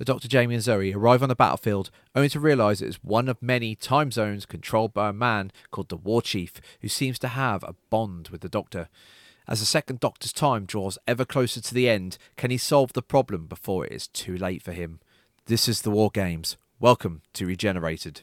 The Dr. Jamie and Zoe arrive on the battlefield only to realise it is one of many time zones controlled by a man called the War Chief who seems to have a bond with the Doctor. As the second Doctor's time draws ever closer to the end, can he solve the problem before it is too late for him? This is the War Games. Welcome to Regenerated.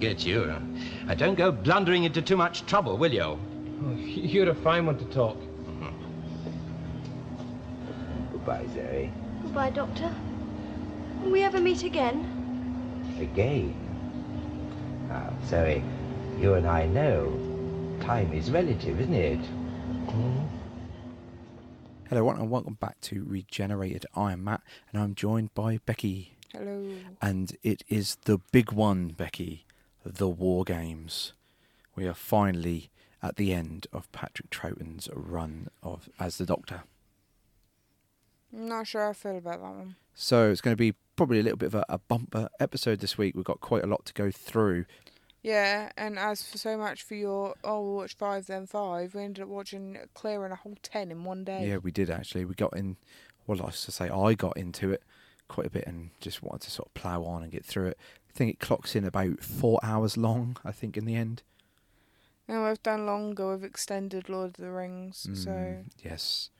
Forget you. Uh, don't go blundering into too much trouble, will you? Oh, you're a fine one to talk. Mm-hmm. Goodbye, Zoe. Goodbye, Doctor. Will we ever meet again? Again. Now, Zoe, you and I know time is relative, isn't it? Mm-hmm. Hello, everyone, and welcome back to Regenerated. I am Matt, and I'm joined by Becky. Hello. And it is the big one, Becky, the War Games. We are finally at the end of Patrick Troughton's run of as the Doctor. I'm not sure how I feel about that one. So it's going to be probably a little bit of a, a bumper episode this week. We've got quite a lot to go through. Yeah, and as for so much for your, oh, we'll watch five, then five, we ended up watching clearing a whole ten in one day. Yeah, we did actually. We got in, well, I should say, I got into it quite a bit and just wanted to sort of plough on and get through it. I think it clocks in about four hours long, I think, in the end. And we've done longer, we've extended Lord of the Rings, so Mm, yes.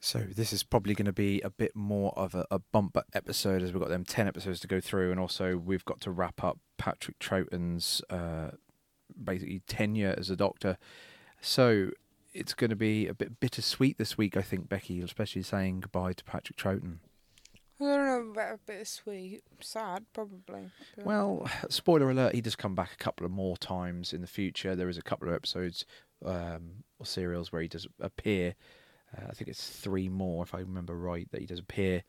So this is probably going to be a bit more of a, a bumper episode as we've got them ten episodes to go through, and also we've got to wrap up Patrick Troughton's uh, basically tenure as a doctor. So it's going to be a bit bittersweet this week, I think, Becky, especially saying goodbye to Patrick Troughton. I don't know about a bit of sweet, sad probably. Well, spoiler alert, he does come back a couple of more times in the future. There is a couple of episodes um, or serials where he does appear. Uh, I think it's three more, if I remember right, that he does appear.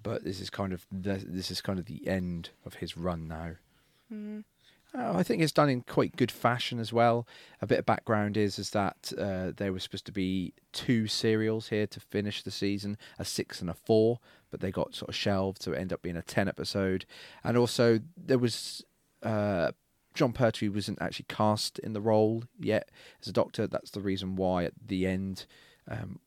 But this is kind of the, this is kind of the end of his run now. Mhm. Uh, I think it's done in quite good fashion as well. A bit of background is is that uh, there was supposed to be two serials here to finish the season, a six and a four, but they got sort of shelved, so it ended up being a ten episode. And also there was uh, Jon Pertwee wasn't actually cast in the role yet as a doctor. That's the reason why at the end, um,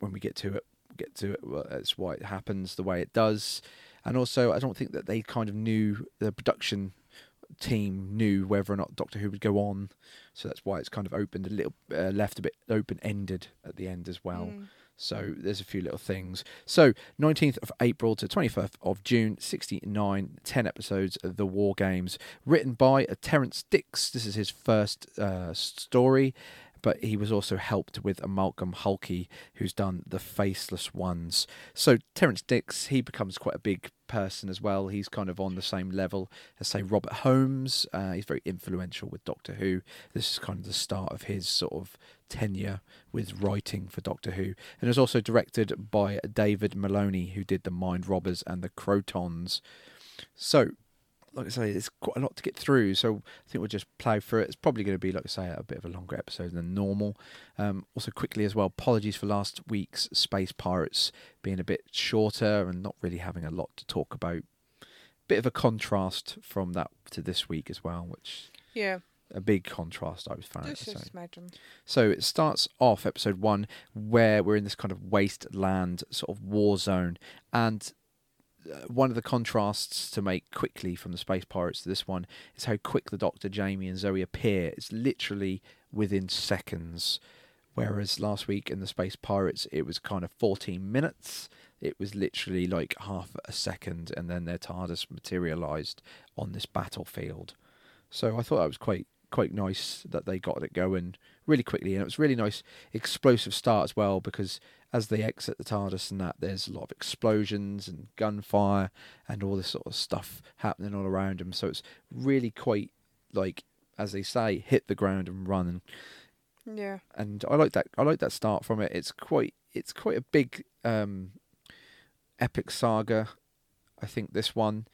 when we get to it, get to it. Well, that's why it happens the way it does. And also, I don't think that they kind of knew the production team knew whether or not Doctor Who would go on, so that's why it's kind of opened a little, uh, left a bit open ended at the end as well. Mm. So there's a few little things. So 19th of April to 25th of June, 69, 10 episodes of The War Games, written by uh, Terrance Dicks. This is his first uh, story, but he was also helped with a Malcolm Hulkey, who's done The Faceless Ones. So Terrance Dicks, he becomes quite a big person as well. He's kind of on the same level as, say, Robert Holmes. Uh, he's very influential with Doctor Who. This is kind of the start of his sort of tenure with writing for Doctor Who. And it was also directed by David Maloney, who did The Mind Robbers and The Krotons. So, like I say, it's quite a lot to get through. So I think we'll just plough through it. It's probably going to be, like I say, a bit of a longer episode than normal. Um, also, quickly as well, apologies for last week's Space Pirates being a bit shorter and not really having a lot to talk about. Bit of a contrast from that to this week as well, which Yeah, a big contrast I was just so. it starts off episode one where we're in this kind of wasteland sort of war zone, and one of the contrasts to make quickly from the Space Pirates to this one is how quick the Doctor, Jamie, and Zoe appear. It's literally within seconds. Whereas last week in the Space Pirates, it was kind of 14 minutes. It was literally like half a second, and then their TARDIS materialised on this battlefield. So I thought that was quite quite nice that they got it going really quickly, and it was really nice explosive start as well because as they exit the TARDIS and that, there's a lot of explosions and gunfire and all this sort of stuff happening all around them. So it's really quite like as they say, hit the ground and run. And Yeah. and I like that. I like that start from it. It's quite it's quite a big um, epic saga. I think this one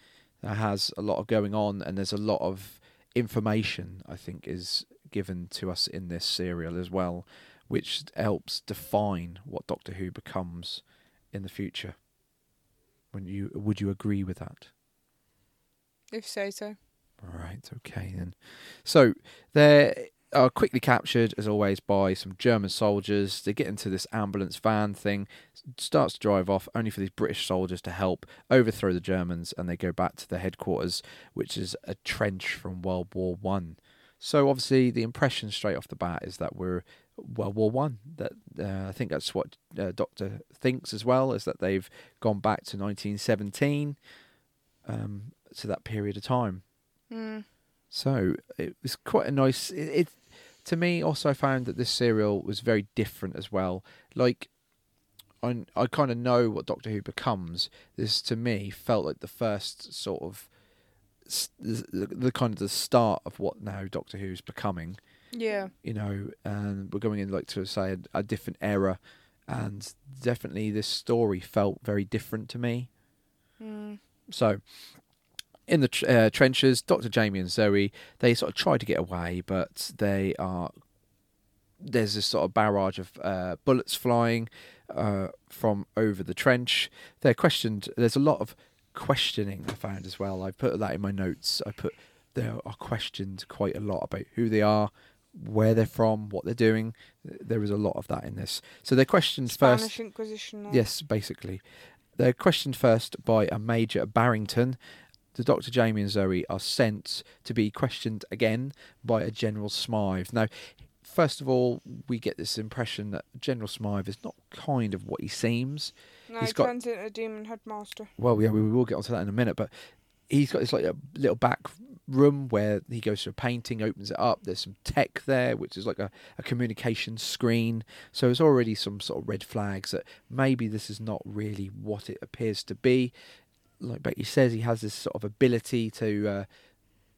that has a lot of going on, and there's a lot of information. I think is given to us in this serial as well, which helps define what Doctor Who becomes in the future. When you would you agree with that? If say so. Right, okay then. So they are quickly captured, as always, by some German soldiers. They get into this ambulance van thing, starts to drive off, only for these British soldiers to help overthrow the Germans, and they go back to their headquarters, which is a trench from World War One. So obviously, the impression straight off the bat is that we're World War One. That uh, I think that's what uh, Doctor thinks as well, is that they've gone back to 1917, um, to that period of time. Mm. So it was quite a nice. It, it to me also I found that this serial was very different as well. Like I I kind of know what Doctor Who becomes. This to me felt like the first sort of the, the kind of the start of what now Doctor Who's becoming. Yeah. You know, and we're going in like to say a, a different era, and definitely this story felt very different to me. Mm. So, in the tr- uh, trenches, Dr. Jamie and Zoe, they sort of try to get away, but they are. There's this sort of barrage of uh, bullets flying uh, from over the trench. They're questioned. There's a lot of questioning I found as well. I put that in my notes. I put they are questioned quite a lot about who they are, where they're from, what they're doing. There is a lot of that in this. So they're questioned Spanish first. Inquisition. Yes, basically. They're questioned first by a Major at Barrington. The Dr. Jamie and Zoe are sent to be questioned again by a General Smythe. Now, first of all, we get this impression that General Smythe is not kind of what he seems. No, he's he got- turns into a demon headmaster. Well, yeah, we will get onto that in a minute, but he's got this like a little back room where he goes to a painting, opens it up. There's some tech there, which is like a, a communication screen. So it's already some sort of red flags that maybe this is not really what it appears to be. Like Becky says, he has this sort of ability to uh,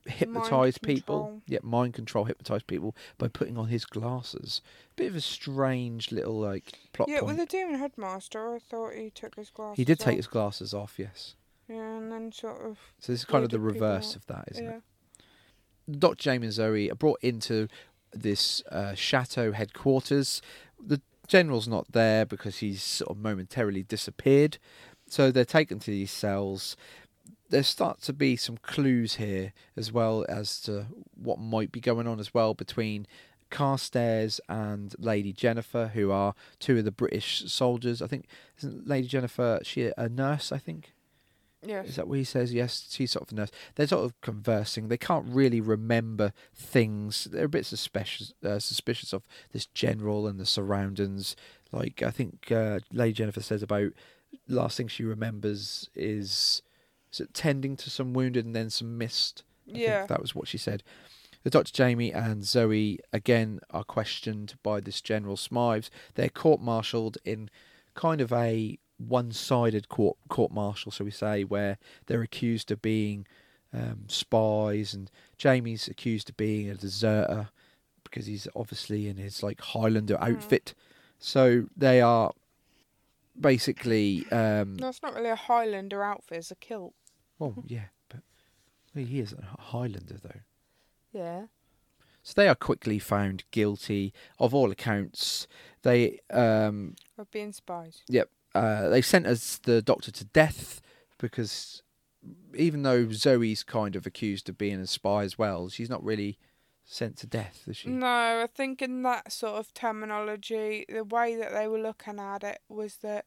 hypnotize people. Yeah, mind control, hypnotize people by putting on his glasses. Bit of a strange little like plot Yeah, point. with the demon headmaster, I thought he took his glasses. he did take off. his glasses off, yes. Yeah, and then sort of. So this is kind of the reverse of that, isn't yeah. it? Dr. Jamie and Zoe are brought into this uh, chateau headquarters. The general's not there because he's sort of momentarily disappeared. So they're taken to these cells. There start to be some clues here as well as to what might be going on as well between Carstairs and Lady Jennifer, who are two of the British soldiers. I think isn't Lady Jennifer she a nurse? I think. Yes. Is that what he says? Yes, she's sort of a nurse. They're sort of conversing. They can't really remember things. They're a bit suspicious, uh, suspicious of this general and the surroundings. Like I think uh, Lady Jennifer says about last thing she remembers is, is tending to some wounded and then some mist. I think Yeah. that was what she said. The Dr. Jamie and Zoe again are questioned by this General Smythes. They're court-martialed in kind of a one-sided court court-martial, so we say, where they're accused of being um, spies, and Jamie's accused of being a deserter because he's obviously in his like Highlander outfit. So they are basically um, No, it's not really a Highlander outfit, it's a kilt. well, yeah, but well, he is a Highlander though. Yeah. So they are quickly found guilty of all accounts. They um Of being spies. yep, uh, they sentenced the doctor to death because even though Zoe's kind of accused of being a spy as well, she's not really sent to death, is she? No, I think in that sort of terminology, the way that they were looking at it was that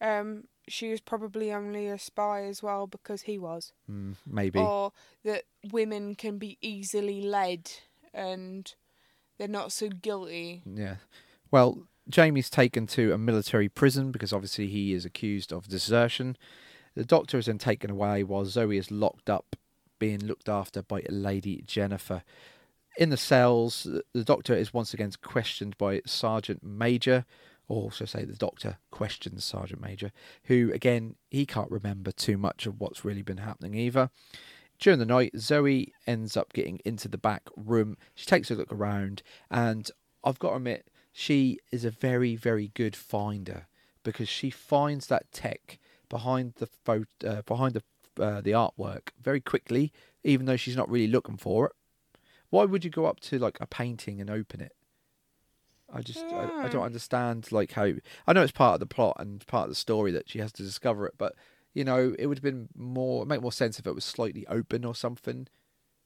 um, she was probably only a spy as well because he was. Mm, maybe. Or that women can be easily led and they're not so guilty. Yeah. Well, Jamie's taken to a military prison because obviously he is accused of desertion. The doctor is then taken away while Zoe is locked up, being looked after by Lady Jennifer. In the cells, the doctor is once again questioned by Sergeant Major, or also say the doctor questions Sergeant Major, who again he can't remember too much of what's really been happening either. During the night, Zoe ends up getting into the back room. She takes a look around, and I've got to admit, she is a very, very good finder because she finds that tech behind the photo, uh, behind the uh, the artwork very quickly, even though she's not really looking for it. Why would you go up to like a painting and open it? I just I, I don't understand like how I know it's part of the plot and part of the story that she has to discover it, but you know it would have been more make more sense if it was slightly open or something,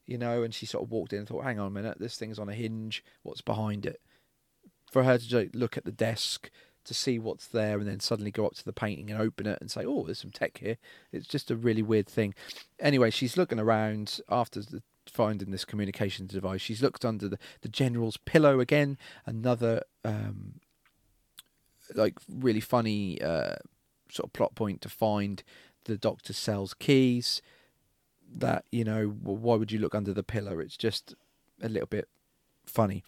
you know. And she sort of walked in and thought, "Hang on a minute, this thing's on a hinge. What's behind it?" For her to like, look at the desk to see what's there and then suddenly go up to the painting and open it and say, "Oh, there's some tech here." It's just a really weird thing. Anyway, she's looking around after the, finding this communication device. She's looked under the, the general's pillow again. Another um, like really funny uh, sort of plot point to find the doctor sells keys. That you know, why would you look under the pillow? It's just a little bit funny.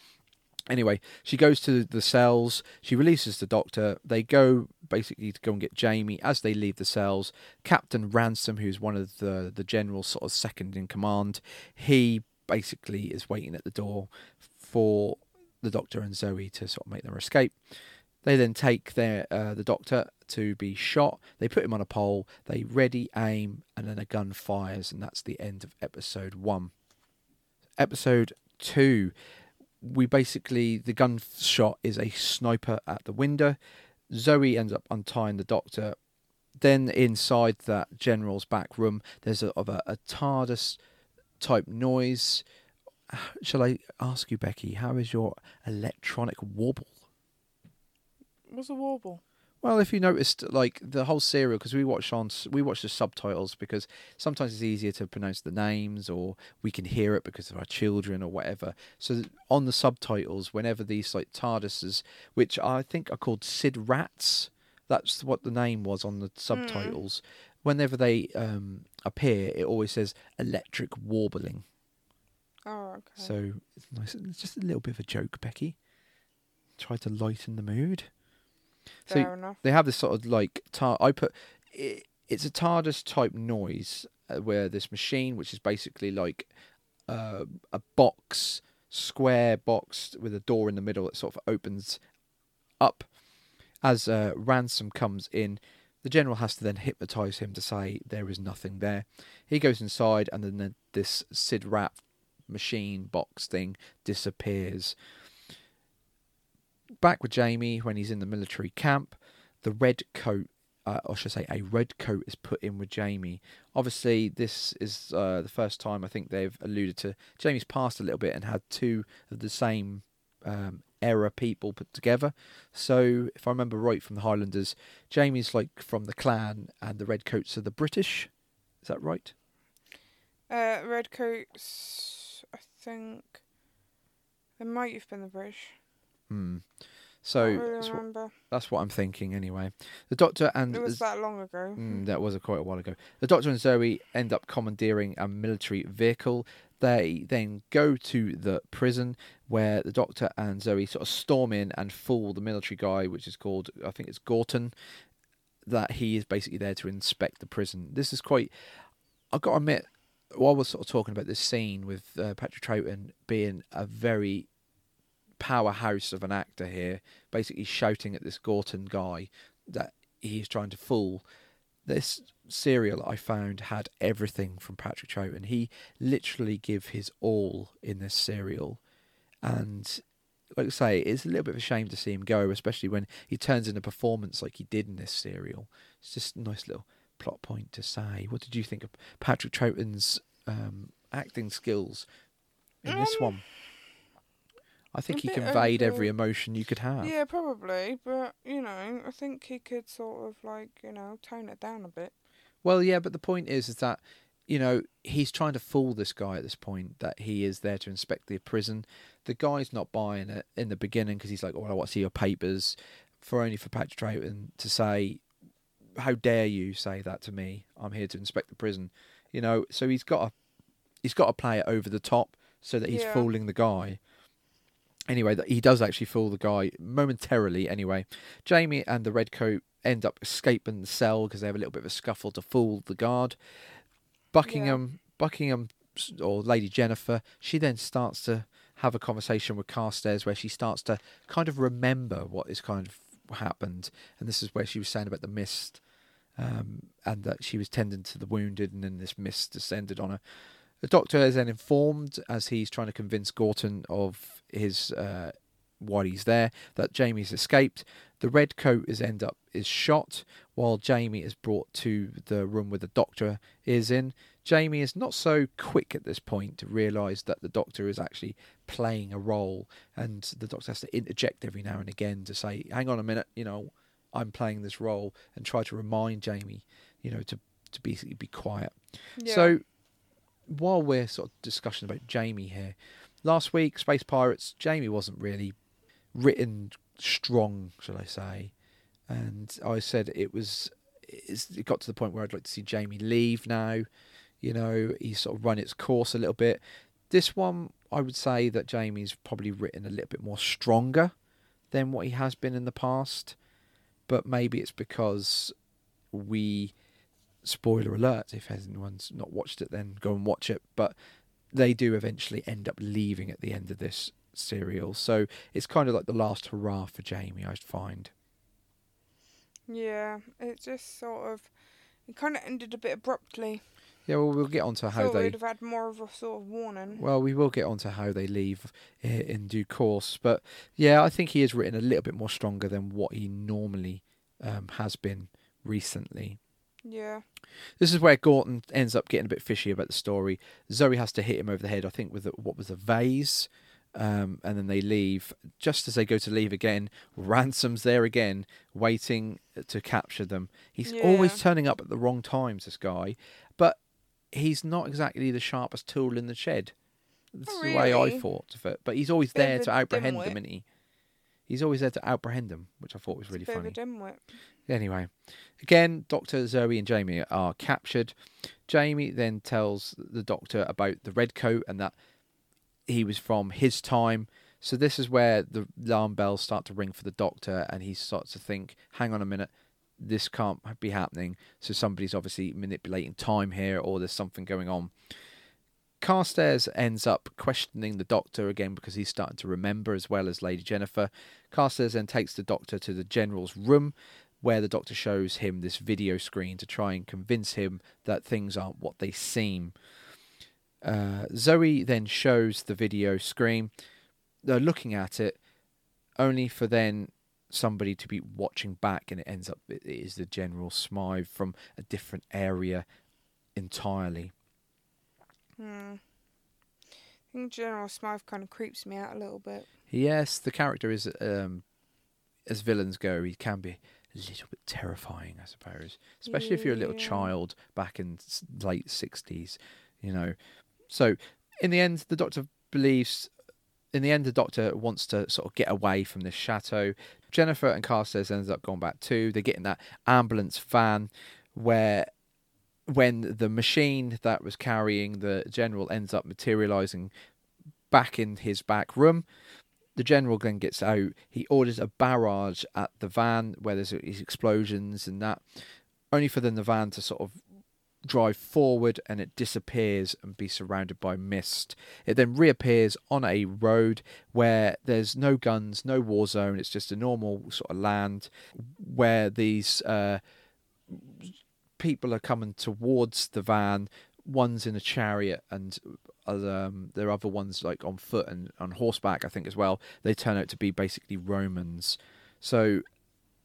Anyway, she goes to the cells. She releases the doctor. They go basically to go and get Jamie. As they leave the cells, Captain Ransom, who's one of the the general's sort of second in command, he basically is waiting at the door for the doctor and Zoe to sort of make their escape. They then take their uh, the doctor to be shot. They put him on a pole. They ready aim, and then a gun fires, and that's the end of episode one. Episode two we basically the gunshot is a sniper at the window. Zoe ends up untying the doctor. Then inside that general's back room, there's a, of a, a TARDIS type noise. Shall I ask you, Becky, how is your electronic warble? What's a warble? Well, if you noticed, like the whole serial, because we watch on we watch the subtitles because sometimes it's easier to pronounce the names, or we can hear it because of our children or whatever. So on the subtitles, whenever these like TARDISes, which I think are called SIDRATs, that's what the name was on the subtitles. Mm. Whenever they um, appear, it always says electric warbling. Oh, okay. So it's nice. It's just a little bit of a joke, Becky. Try to lighten the mood. Fair so enough. they have this sort of like tar- I put it, it's a TARDIS type noise uh, where this machine, which is basically like uh, a box, square box with a door in the middle that sort of opens up. As uh, Ransom comes in, the general has to then hypnotize him to say there is nothing there. He goes inside, and then the, this SIDRAT machine box thing disappears back with Jamie when he's in the military camp. The red coat, uh, or should I say, a red coat is put in with Jamie. Obviously, this is uh, the first time I think they've alluded to Jamie's past a little bit and had two of the same um, era people put together. So, if I remember right from the Highlanders, Jamie's like from the clan, and the red coats are the British. Is that right? Uh, red coats, I think. They might have been the British. Hmm. So really that's, what, that's, what, I'm thinking anyway. The Doctor and it was that long ago. Mm, that was a quite a while ago. The Doctor and Zoe end up commandeering a military vehicle. They then go to the prison where the Doctor and Zoe sort of storm in and fool the military guy, which is called I think it's Gorton, that he is basically there to inspect the prison. This is quite. I've got to admit, while we're sort of talking about this scene with uh, Patrick Troughton being a very powerhouse of an actor here, basically shouting at this Gorton guy that he's trying to fool. This serial I found had everything from Patrick Troughton. He literally give his all in this serial, and like I say, it's a little bit of a shame to see him go, especially when he turns in a performance like he did in this serial. It's just a nice little plot point to say. What did you think of Patrick Troughton's um, acting skills in um, this one? I think he conveyed over, every emotion you could have. Yeah, probably, but you know, I think he could sort of like you know tone it down a bit. Well, yeah, but the point is, is that you know he's trying to fool this guy at this point that he is there to inspect the prison. the guy's not buying it in the beginning because he's like, "Well, I want to see your papers," for only for Patrick Troughton to say, "How dare you say that to me? I'm here to inspect the prison." You know, so he's got to he's got to play it over the top so that he's Yeah. fooling the guy. Anyway, he does actually fool the guy momentarily. Anyway, Jamie and the redcoat end up escaping the cell because they have a little bit of a scuffle to fool the guard. Buckingham, Buckingham, or Lady Jennifer, she then starts to have a conversation with Carstairs where she starts to kind of remember what is kind of happened, and this is where she was saying about the mist, um, and that she was tending to the wounded, and then this mist descended on her. The doctor is then informed as he's trying to convince Gorton of his uh, while he's there that Jamie's escaped. The red coat is end up is shot while Jamie is brought to the room where the doctor is in. Jamie is not so quick at this point to realise that the doctor is actually playing a role, and the doctor has to interject every now and again to say, "Hang on a minute, you know, I'm playing this role," and try to remind Jamie, you know, to to basically be quiet. Yeah. So, while we're sort of discussing about Jamie here, last week Space Pirates, Jamie wasn't really written strong, shall I say? And I said it was. It got to the point where I'd like to see Jamie leave now. You know, he's sort of run its course a little bit. This one, I would say that Jamie's probably written a little bit more stronger than what he has been in the past. But maybe it's because we spoiler alert if anyone's not watched it then go and watch it but they do eventually end up leaving at the end of this serial so it's kind of like the last hurrah for jamie i find Yeah, it just sort of it kind of ended a bit abruptly. yeah well we'll get on to how they we'd have had more of a sort of warning. well we will get on to how they leave in due course but yeah i think he is written a little bit more stronger than what he normally um, has been recently yeah, This is where Gorton ends up getting a bit fishy about the story. Zoe has to hit him over the head, I think, with a, what was a vase, um, and then they leave. Just as they go to leave again, Ransom's there again, waiting to capture them. He's always turning up at the wrong times, this guy, but he's not exactly the sharpest tool in the shed. That's Not the way I really. thought of it. But he's always Bit there to apprehend dimwit. them, isn't he? He's always there to apprehend them, which I thought was really funny. of a dimwit. Anyway, again, Doctor Zoe and Jamie are captured. Jamie then tells the Doctor about the red coat and that he was from his time. So this is where the alarm bells start to ring for the Doctor, and he starts to think, "Hang on a minute, this can't be happening." So somebody's obviously manipulating time here, or there's something going on. Carstairs ends up questioning the doctor again because he's starting to remember as well as Lady Jennifer. Carstairs then takes the doctor to the general's room where the doctor shows him this video screen to try and convince him that things aren't what they seem. Uh, Zoe then shows the video screen. They're looking at it only for then somebody to be watching back, and it ends up it is the General Smythe from a different area entirely. Hmm. I think General Smythe kind of creeps me out a little bit. Yes, the character is, um, as villains go, he can be a little bit terrifying, I suppose. Especially if you're a little child back in late sixties, you know. So, in the end, the Doctor believes. In the end, the Doctor wants to sort of get away from this chateau. Jennifer and Carstairs ends up going back too. They get in that ambulance van where when the machine that was carrying the general ends up materializing back in his back room. The general then gets out. He orders a barrage at the van where there's these explosions and that, only for then the van to sort of drive forward and it disappears and be surrounded by mist. It then reappears on a road where there's no guns, no war zone. It's just a normal sort of land where these uh, people are coming towards the van. One's in a chariot, and um, there are other ones like on foot and on horseback, I think as well. They turn out to be basically Romans. So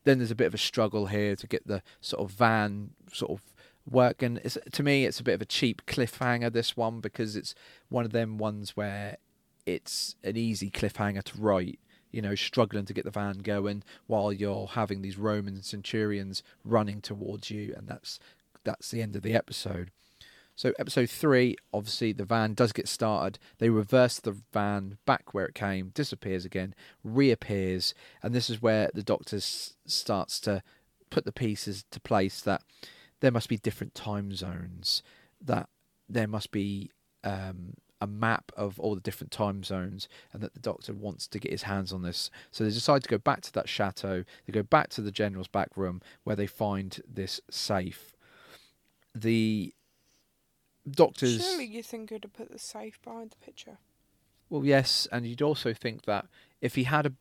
then there's a bit of a struggle here to get the sort of van sort of working. It's, to me, it's a bit of a cheap cliffhanger. This one because it's one of them ones where it's an easy cliffhanger to write. You know, struggling to get the van going while you're having these Roman centurions running towards you, and that's that's the end of the episode. So episode three, obviously the van does get started. They reverse the van back where it came, disappears again, reappears, and this is where the Doctor starts to put the pieces to place that there must be different time zones, that there must be um, a map of all the different time zones, and that the Doctor wants to get his hands on this. So they decide to go back to that chateau. They go back to the General's back room where they find this safe. The Doctor's Surely you think he'd have put the safe behind the picture. well, yes, and you'd also think that if he had a,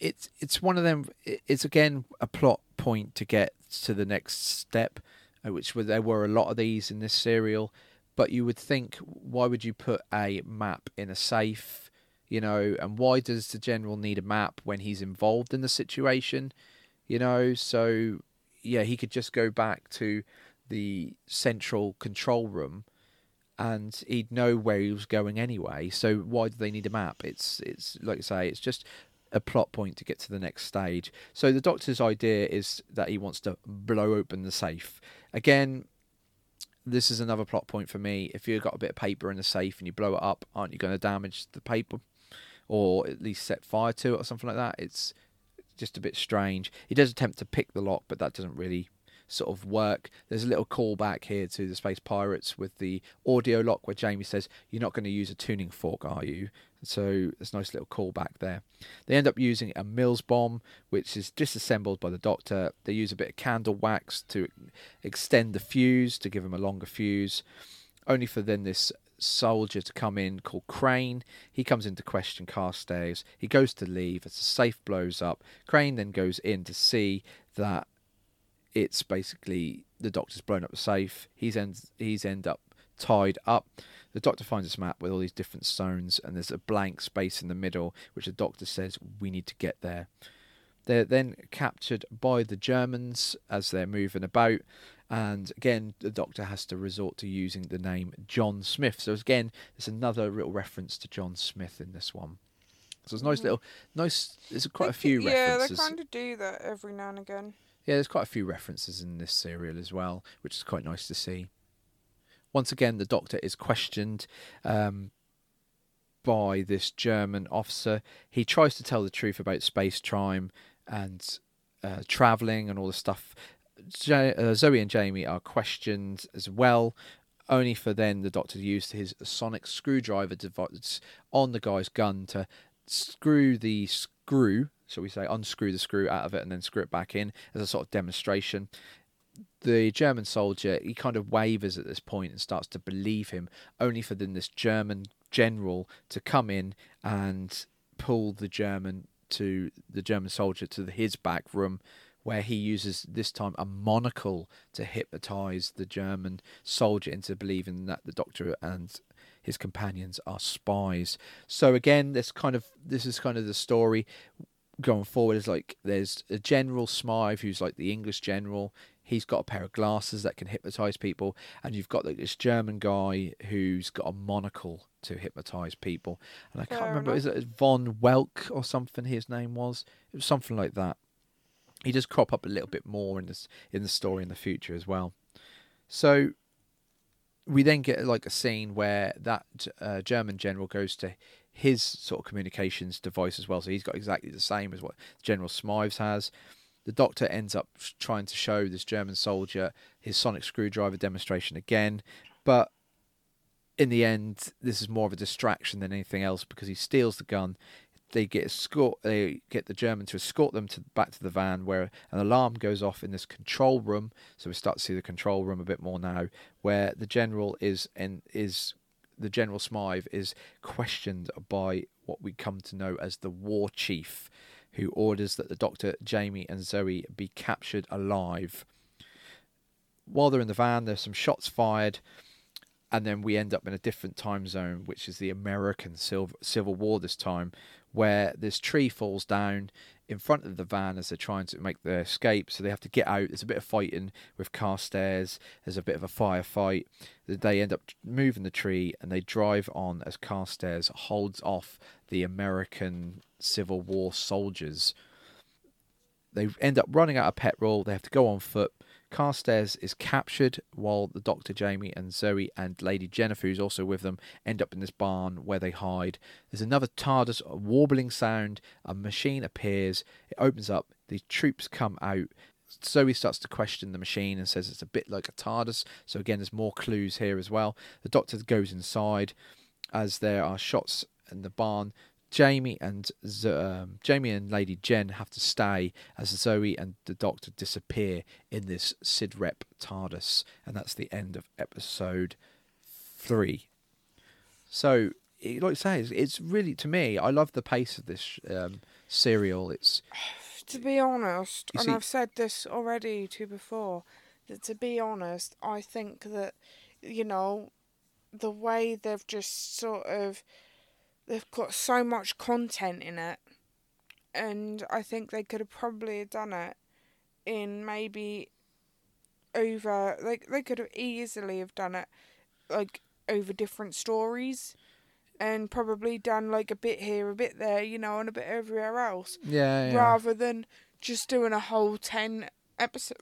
it's it's one of them. It's again a plot point to get to the next step, uh, which were there were a lot of these in this serial. But you would think, why would you put a map in a safe? You know, and why does the general need a map when he's involved in the situation? You know, so yeah, he could just go back to the central control room and he'd know where he was going anyway. So why do they need a map? It's it's like I say, it's just a plot point to get to the next stage. So the doctor's idea is that he wants to blow open the safe. Again, this is another plot point for me. If you've got a bit of paper in the safe and you blow it up, aren't you going to damage the paper, or at least set fire to it or something like that? It's just a bit strange. He does attempt to pick the lock, but that doesn't really sort of work. There's a little callback here to the Space Pirates with the audio lock where Jamie says, You're not going to use a tuning fork, are you? So there's a nice little callback there. They end up using a Mills bomb, which is disassembled by the Doctor. They use a bit of candle wax to extend the fuse to give him a longer fuse, only for then this soldier to come in called Crane. He comes in to question Carstairs. He goes to leave as the safe blows up. Crane then goes in to see that it's basically the doctor's blown up the safe. He's end he's end up tied up. The doctor finds this map with all these different stones, and there's a blank space in the middle, which the doctor says we need to get there. They're then captured by the Germans as they're moving about, and again the doctor has to resort to using the name John Smith. So again, there's another little reference to John Smith in this one. So there's nice mm. little, nice. There's quite a few c- Yeah, references. they kind of do that every now and again. Yeah, there's quite a few references in this serial as well, which is quite nice to see. Once again, the Doctor is questioned um, by this German officer. He tries to tell the truth about space time and uh, traveling and all the stuff. Uh, Zoe and Jamie are questioned as well, only for then the Doctor to use his sonic screwdriver device on the guy's gun to screw the screw, shall we say, unscrew the screw out of it and then screw it back in as a sort of demonstration. The German soldier, he kind of wavers at this point and starts to believe him, only for then this German general to come in and pull the German to the German soldier to his back room where he uses this time a monocle to hypnotize the German soldier into believing that the doctor and his companions are spies. So again, this kind of this is kind of the story going forward. Is like there's a General Smythe who's like the English general. He's got a pair of glasses that can hypnotize people, and you've got like, this German guy who's got a monocle to hypnotize people. And I can't Fair remember is it von Welk or something? His name was it was something like that. He does crop up a little bit more in this in the story in the future as well. So we then get like a scene where that uh, German general goes to his sort of communications device as well. So he's got exactly the same as what General Smythes has. The doctor ends up trying to show this German soldier his sonic screwdriver demonstration again, but in the end, this is more of a distraction than anything else because he steals the gun. They get escort. They get the German to escort them to back to the van, where an alarm goes off in this control room. So we start to see the control room a bit more now, where the general is and is the General Smythe is questioned by what we come to know as the War Chief, who orders that the Doctor, Jamie, and Zoe be captured alive. While they're in the van, there's some shots fired, and then we end up in a different time zone, which is the American Civil War this time, where this tree falls down in front of the van as they're trying to make their escape. So they have to get out. There's a bit of fighting with Carstairs. There's a bit of a firefight. They end up moving the tree and they drive on as Carstairs holds off the American Civil War soldiers. They end up running out of petrol. They have to go on foot. Carstairs is captured while the Doctor, Jamie, and Zoe and Lady Jennifer, who's also with them, end up in this barn where they hide. There's another TARDIS, a warbling sound, a machine appears, it opens up, the troops come out. Zoe starts to question the machine and says it's a bit like a TARDIS. So again, there's more clues here as well. The Doctor goes inside as there are shots in the barn. Jamie and Z- um, Jamie and Lady Jen have to stay as Zoe and the Doctor disappear in this Sid Rep TARDIS, and that's the end of episode three. So, it- like I say, it's, it's really to me. I love the pace of this um, serial. It's To be honest, and see- I've said this already to before, that to be honest, I think that, you know, the way they've just sort of, they've got so much content in it, and I think they could have probably done it in maybe over, like, they could have easily have done it, like, over different stories. And probably done like a bit here, a bit there, you know, and a bit everywhere else yeah, yeah. rather than just doing a whole 10 episode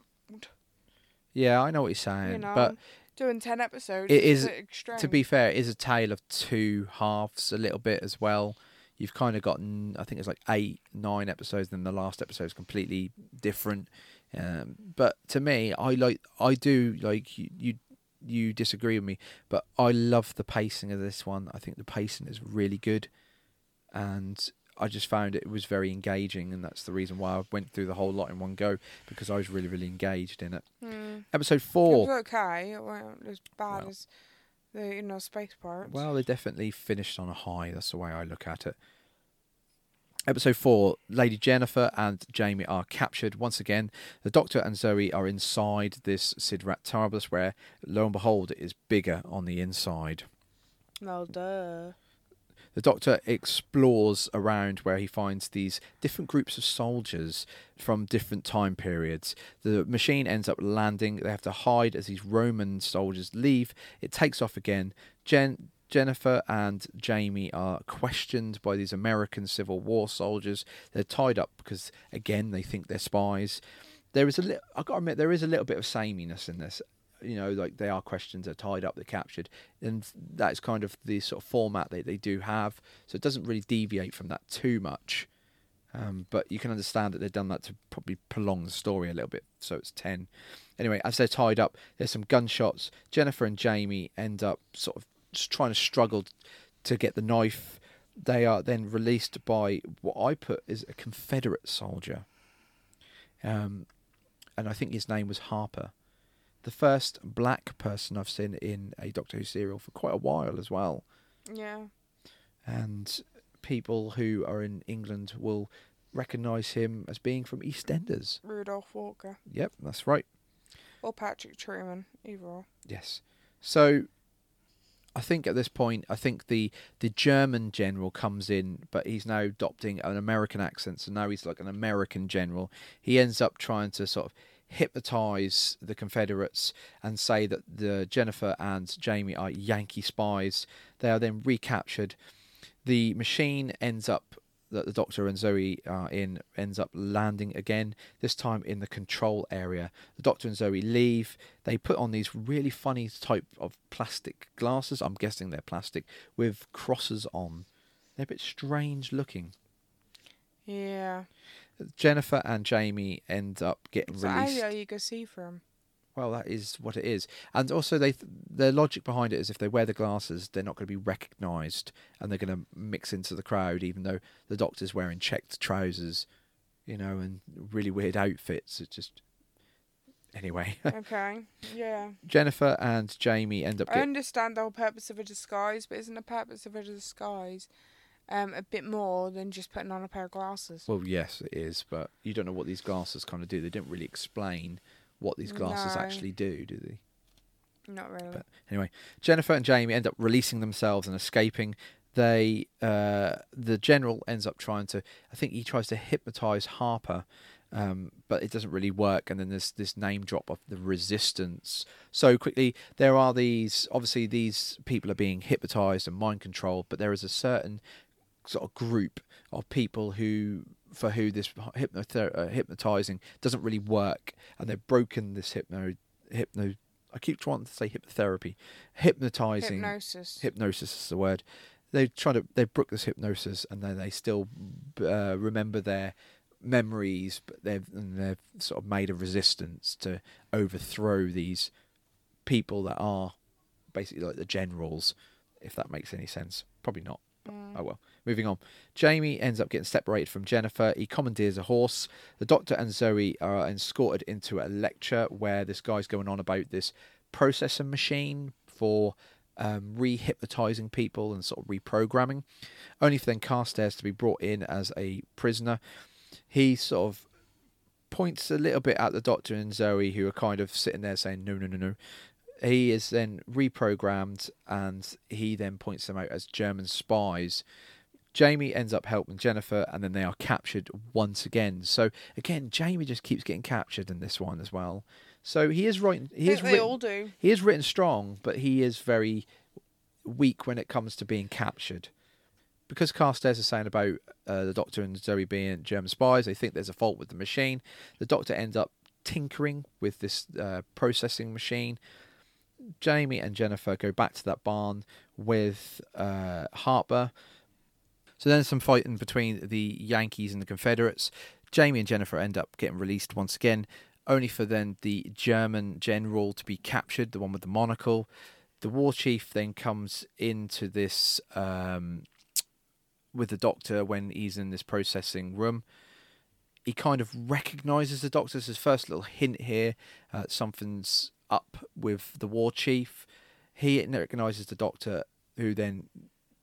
Yeah, I know what you're saying, you know but doing 10 episodes it is is- a bit extreme. to be fair, it is a tale of two halves a little bit as well. You've kind of gotten, I think it's like eight, nine episodes, then the last episode is completely different. Um, but to me, I like, I do like you, you, you disagree with me, but I love the pacing of this one. I think the pacing is really good, and I just found it was very engaging, and that's the reason why I went through the whole lot in one go because I was really, really engaged in it. Hmm. Episode It four. was okay it wasn't as bad Well. as the you know space part. Well, they definitely finished on a high. That's the way I look at it. Episode 4 Lady Jennifer and Jamie are captured once again. The Doctor and Zoe are inside this SIDRAT TARDIS, where lo and behold, it is bigger on the inside. well duh The Doctor explores around where he finds these different groups of soldiers from different time periods. The machine ends up landing. They have to hide as these Roman soldiers leave. It takes off again. Jen. Jennifer and Jamie are questioned by these American Civil War soldiers. They're tied up because, again, they think they're spies. There is a little, I've got to admit, there is a little bit of sameness in this you know, like they are questions, they're tied up, they're captured, and that's kind of the sort of format that they do have. So it doesn't really deviate from that too much. Um, but you can understand that they've done that to probably prolong the story a little bit. So it's ten. Anyway, as they're tied up, there's some gunshots. Jennifer and Jamie end up sort of trying to struggle to get the knife. They are then released by what I put is a Confederate soldier. Um, and I think his name was Harper the first black person I've seen in a Doctor Who serial for quite a while as well. yeah And people who are in England will recognise him as being from EastEnders. Rudolph Walker Yep, that's right. or Patrick Trueman either or. Yes. So I think at this point, I think the the German general comes in, but he's now adopting an American accent, so now he's like an American general. He ends up trying to sort of hypnotize the Confederates and say that the Jennifer and Jamie are Yankee spies. They are then recaptured. The machine ends up that the Doctor and Zoe are in ends up landing again. This time in the control area. The Doctor and Zoe leave. They put on these really funny type of plastic glasses. I'm guessing they're plastic with crosses on. They're a bit strange looking. Yeah. Jennifer and Jamie end up getting So uh, released. how you can see from. Well, that is what it is, and also they their logic behind it is if they wear the glasses, they're not going to be recognised, and they're going to mix into the crowd, even though the Doctor's wearing checked trousers, you know, and really weird outfits. It just anyway. Okay. Yeah. Jennifer and Jamie end up I getting. understand the whole purpose of a disguise, but isn't the purpose of a disguise um a bit more than just putting on a pair of glasses? Well, yes, it is, but you don't know what these glasses kind of do. They don't really explain what these glasses No. actually do, do they? Not really. But anyway, Jennifer and Jamie end up releasing themselves and escaping. They, uh, the general ends up trying to. I think he tries to hypnotize Harper, um, but it doesn't really work. And then there's this name drop of the resistance. So quickly, there are these. Obviously, these people are being hypnotized and mind controlled, but there is a certain sort of group of people who for who this hypnother- uh, hypnotizing doesn't really work, and they've broken this hypno hypno. I keep trying to say hypnotherapy, hypnotizing Hypnosis. hypnosis is the word. They try to they brook this hypnosis, and then they still uh, remember their memories, but they've and they've sort of made a resistance to overthrow these people that are basically like the generals, if that makes any sense. Probably not. But, Oh well. Moving on. Jamie ends up getting separated from Jennifer. He commandeers a horse. The doctor and Zoe are escorted into a lecture where this guy's going on about this processing machine for um, re-hypnotizing people and sort of reprogramming. Only for then Carstairs to be brought in as a prisoner. He sort of points a little bit at the doctor and Zoe, who are kind of sitting there saying, no, no, no, no. He is then reprogrammed and he then points them out as German spies. Jamie ends up helping Jennifer and then they are captured once again. So again, Jamie just keeps getting captured in this one as well. So he is writing he is they written, all do. he is written strong, but he is very weak when it comes to being captured. Because Carstairs is saying about uh, the Doctor and Zoe being German spies, they think there's a fault with the machine. The Doctor ends up tinkering with this uh, processing machine. Jamie and Jennifer go back to that barn with uh, Harper. So then some fighting between the Yankees and the Confederates. Jamie and Jennifer end up getting released once again, only for then the German general to be captured, the one with the monocle. The war chief then comes into this um, with the doctor when he's in this processing room. He kind of recognizes the doctor. It's his first little hint here. Uh, something's up with the war chief. He recognizes the doctor, who then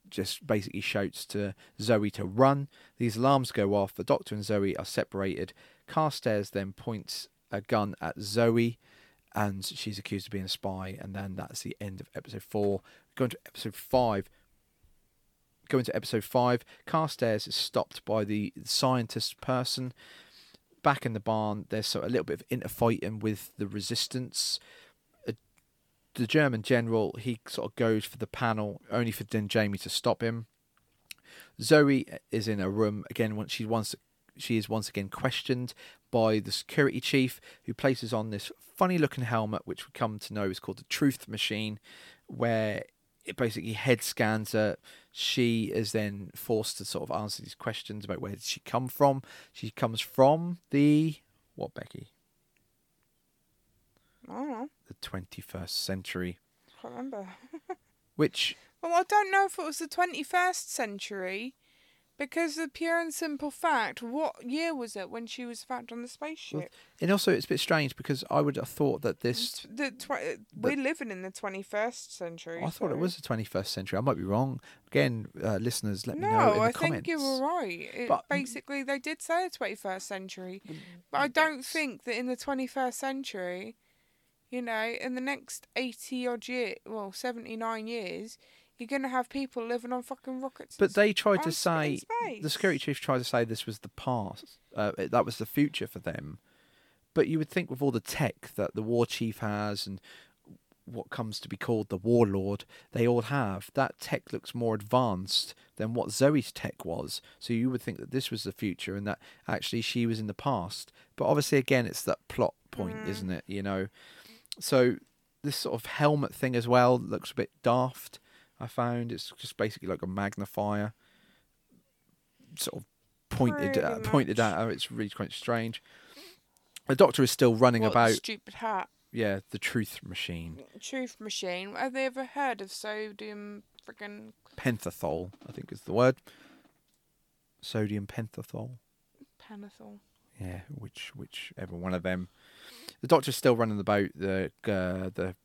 just basically shouts to Zoe to run. These alarms go off. The doctor and Zoe are separated. Carstairs then points a gun at Zoe, and she's accused of being a spy. And then that's the end of episode four. Going to episode five. Going to episode five. Carstairs is stopped by the scientist person. Back in the barn, there's a little bit of interfighting with the resistance the German general, he sort of goes for the panel, only for then Jamie to stop him. Zoe is in a room again. Once she once she is once again questioned by the security chief, who places on this funny-looking helmet, which we come to know is called the Truth Machine, where it basically head scans her. She is then forced to sort of answer these questions about where did she come from. She comes from the what, Becky? I don't know. The twenty-first century, I can't remember. which Well, I don't know if it was the 21st century, because the pure and simple fact, what year was it when she was found on the spaceship? And also, it's a bit strange because I would have thought that this. The tw- we're living in the 21st century. I thought it was the 21st century. I might be wrong. Again, uh, listeners, let me know in No, I comments. think you were right. It, But- basically, they did say the 21st century. But I don't think that in the 21st century, you know, in the next 80 odd year, well, 79 years, you're going to have people living on fucking rockets. But they tried to say the security chief tried to say this was the past. Uh, that was the future for them. But you would think with all the tech that the war chief has and what comes to be called the warlord, they all have, that tech looks more advanced than what Zoe's tech was. So you would think that this was the future and that actually she was in the past. But obviously, again, it's that plot point, Mm. isn't it? You know, so this sort of helmet thing as well looks a bit daft. I found it's just basically like a magnifier, sort of pointed uh, at, pointed much. at her. It's really quite strange. The doctor is still running What, about. stupid hat. Yeah, the truth machine, Truth machine. Have they ever heard of sodium friggin' pentothal, I think is the word. Sodium pentothal. panathol? Yeah, which whichever one of them. The doctor's still running about the uh, the.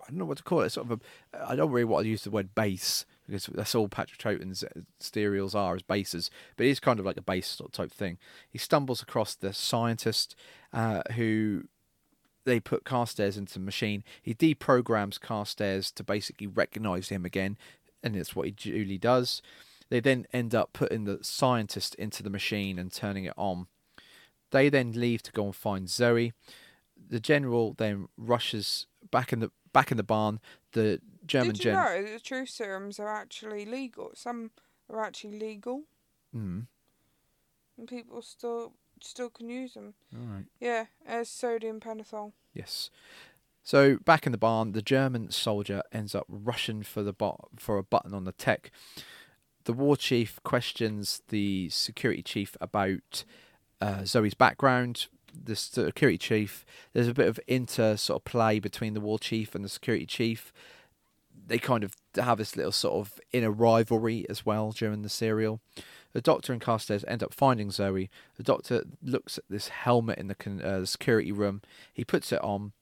I don't know what to call it. Sort of a. I don't really want to use the word base because that's all Patrick Troughton's serials are as bases, but it's kind of like a base type thing. He stumbles across the scientist uh, who they put Carstairs into the machine. He deprograms Carstairs to basically recognize him again, and that's what he duly does. They then end up putting the scientist into the machine and turning it on. They then leave to go and find Zoe. The general then rushes back in the back in the barn. The German Did you gen know that the truth serums are actually legal? Some are actually legal Mm. and people still still can use them. All right. Yeah, as sodium pentothal. Yes. So back in the barn, the German soldier ends up rushing for the bot for a button on the tech. The war chief questions the security chief about uh, Zoe's background. The security chief, there's a bit of inter sort of play between the war chief and the security chief. They kind of have this little sort of inner rivalry as well during the serial. The doctor and Carstairs end up finding Zoe. The doctor looks at this helmet in the uh, the security room. He puts it on.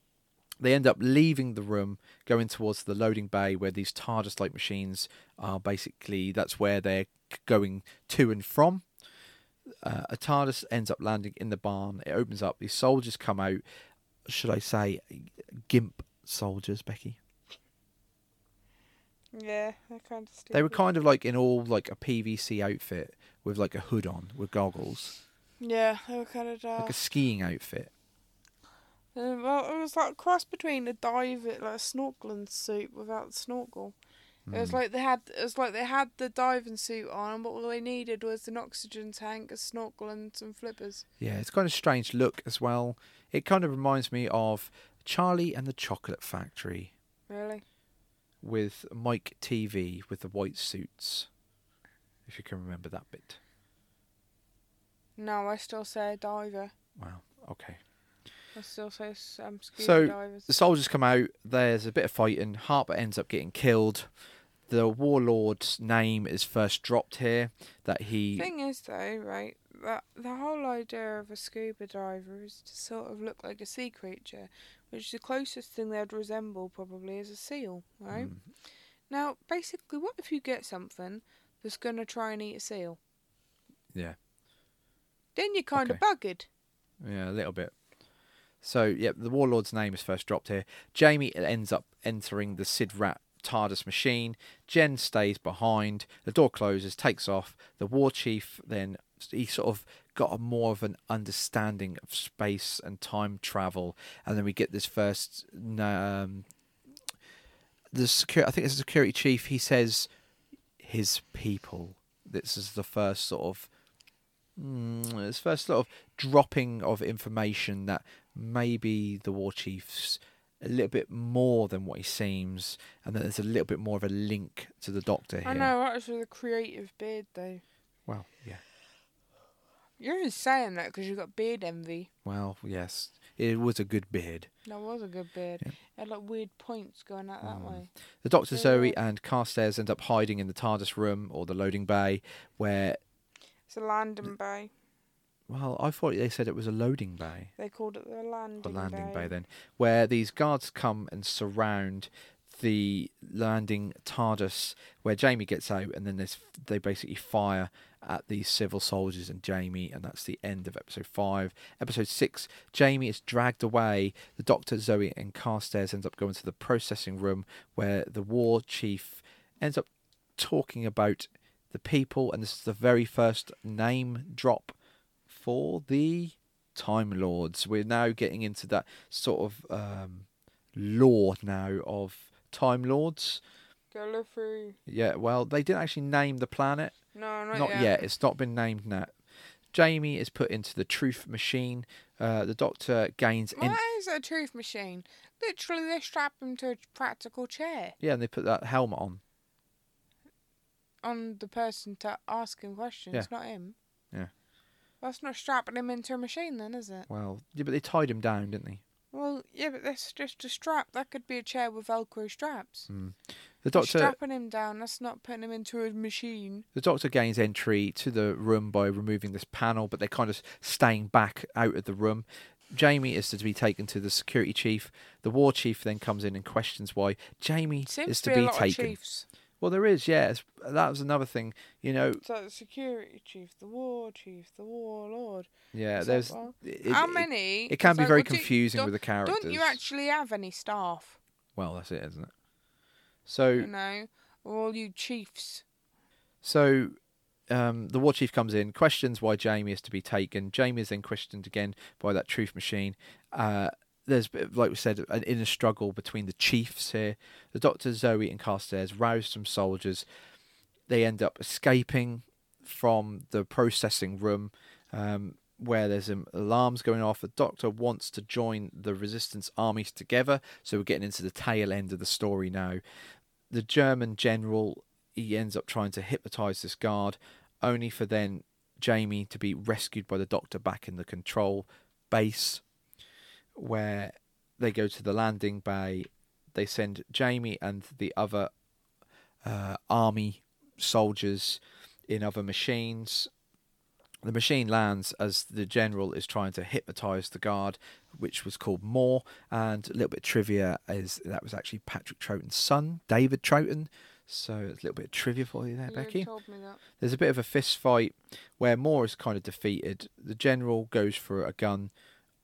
They end up leaving the room, going towards the loading bay where these TARDIS-like machines are basically. That's where they're going to and from. Uh, a TARDIS ends up landing in the barn. It opens up. These soldiers come out. Should I say, gimp soldiers, Becky? Yeah, they're kind of stupid. They were kind of like in all like a PVC outfit with like a hood on with goggles, Yeah, they were kind of like a skiing outfit. Um, well, it was like a cross between a dive, like a snorkeling suit without the snorkel. It was Mm. like they had, it was like they had the diving suit on, and all they needed was an oxygen tank, a snorkel, and some flippers. Yeah, it's kind of strange look as well. It kind of reminds me of Charlie and the Chocolate Factory Really? with Mike Teavee with the white suits. If you can remember that bit. No, I still say diver. Wow. Okay. I still say um, So, divers. The soldiers come out. There's a bit of fighting. Harper ends up getting killed. The warlord's name is first dropped here. That he Thing is, though, right, that the whole idea of a scuba diver is to sort of look like a sea creature, which the closest thing they'd resemble probably is a seal, right? Mm. Now, basically, what if you get something that's going to try and eat a seal? Yeah. Then you're kind Okay. of buggered. Yeah, a little bit. So, yeah, the warlord's name is first dropped here. Jamie ends up entering the SIDRAT TARDIS machine. Jen stays behind. The door closes, takes off. The war chief then he sort of got a more of an understanding of space and time travel, and then we get this first. Um, the security, I think it's the security chief. He says his people. This is the first sort of Mm, it's first sort of dropping of information that maybe the war chief's a little bit more than what he seems, and that there's a little bit more of a link to the Doctor here. I know, that was with a creative beard, though. Well, yeah. You're just saying that because you got beard envy. Well, yes. It was a good beard. That was a good beard. Yeah. It had like weird points going out that Mm. way. The Doctor, Yeah. Zoe, and Carstairs end up hiding in the TARDIS room or the loading bay, where It's a landing bay. Well, I thought they said it was a loading bay. They called it the landing, the landing bay bay. then, where these guards come and surround the landing TARDIS, where Jamie gets out, and then there's they basically fire at these civil soldiers and Jamie, and that's the end of episode five. Episode six, Jamie is dragged away. The Doctor, Zoe, and Carstairs ends up going to the processing room, where the war chief ends up talking about the people, and this is the very first name drop for the Time Lords. We're now getting into that sort of um, lore now of Time Lords. Gallifrey. Yeah, well, they didn't actually name the planet. No, not, Not yet. yet. It's not been named yet. Jamie is put into the truth machine. Uh, the Doctor gains. In- What is a truth machine? Literally, they strap him to a practical chair yeah, and they put that helmet on. on the person to ask him questions, Yeah. not him. Yeah. That's not strapping him into a machine, then, is it? Well, yeah, but they tied him down, didn't they? Well, yeah, but that's just a strap. That could be a chair with Velcro straps. Hmm. The You're Doctor. strapping him down. That's not putting him into a machine. The Doctor gains entry to the room by removing this panel, but they're kind of staying back out of the room. Jamie is to be taken to the security chief. The war chief then comes in and questions why Jamie Seems is to be, be taken. Well, there is, yeah. That was another thing, you know. So the security chief, the war chief, the warlord. Yeah, It's like, there's. well, it, How it- many? It, can be like, very well, confusing with the characters. Don't you actually have any staff? Well, that's it, isn't it? So, You know, all you chiefs. So um, the war chief comes in, questions why Jamie is to be taken. Jamie is then questioned again by that truth machine. Uh, there's, like we said, an inner struggle between the chiefs here. The Doctor, Zoe, and Carstairs rouse some soldiers. they end up escaping from the processing room um, where there's alarms going off. The doctor wants to join the resistance armies together, so we're getting into the tail end of the story now. The German general he ends up trying to hypnotize this guard, only for then Jamie to be rescued by the doctor back in the control base, where they go to the landing bay. They send Jamie and the other uh, army soldiers in other machines. The machine lands as the general is trying to hypnotize the guard, which was called Moore. And a little bit of trivia is that was actually Patrick Troughton's son, David Troughton. So it's a little bit of trivia for you there, You Becky. told me that. There's a bit of a fist fight where Moore is kind of defeated. The general goes for a gun,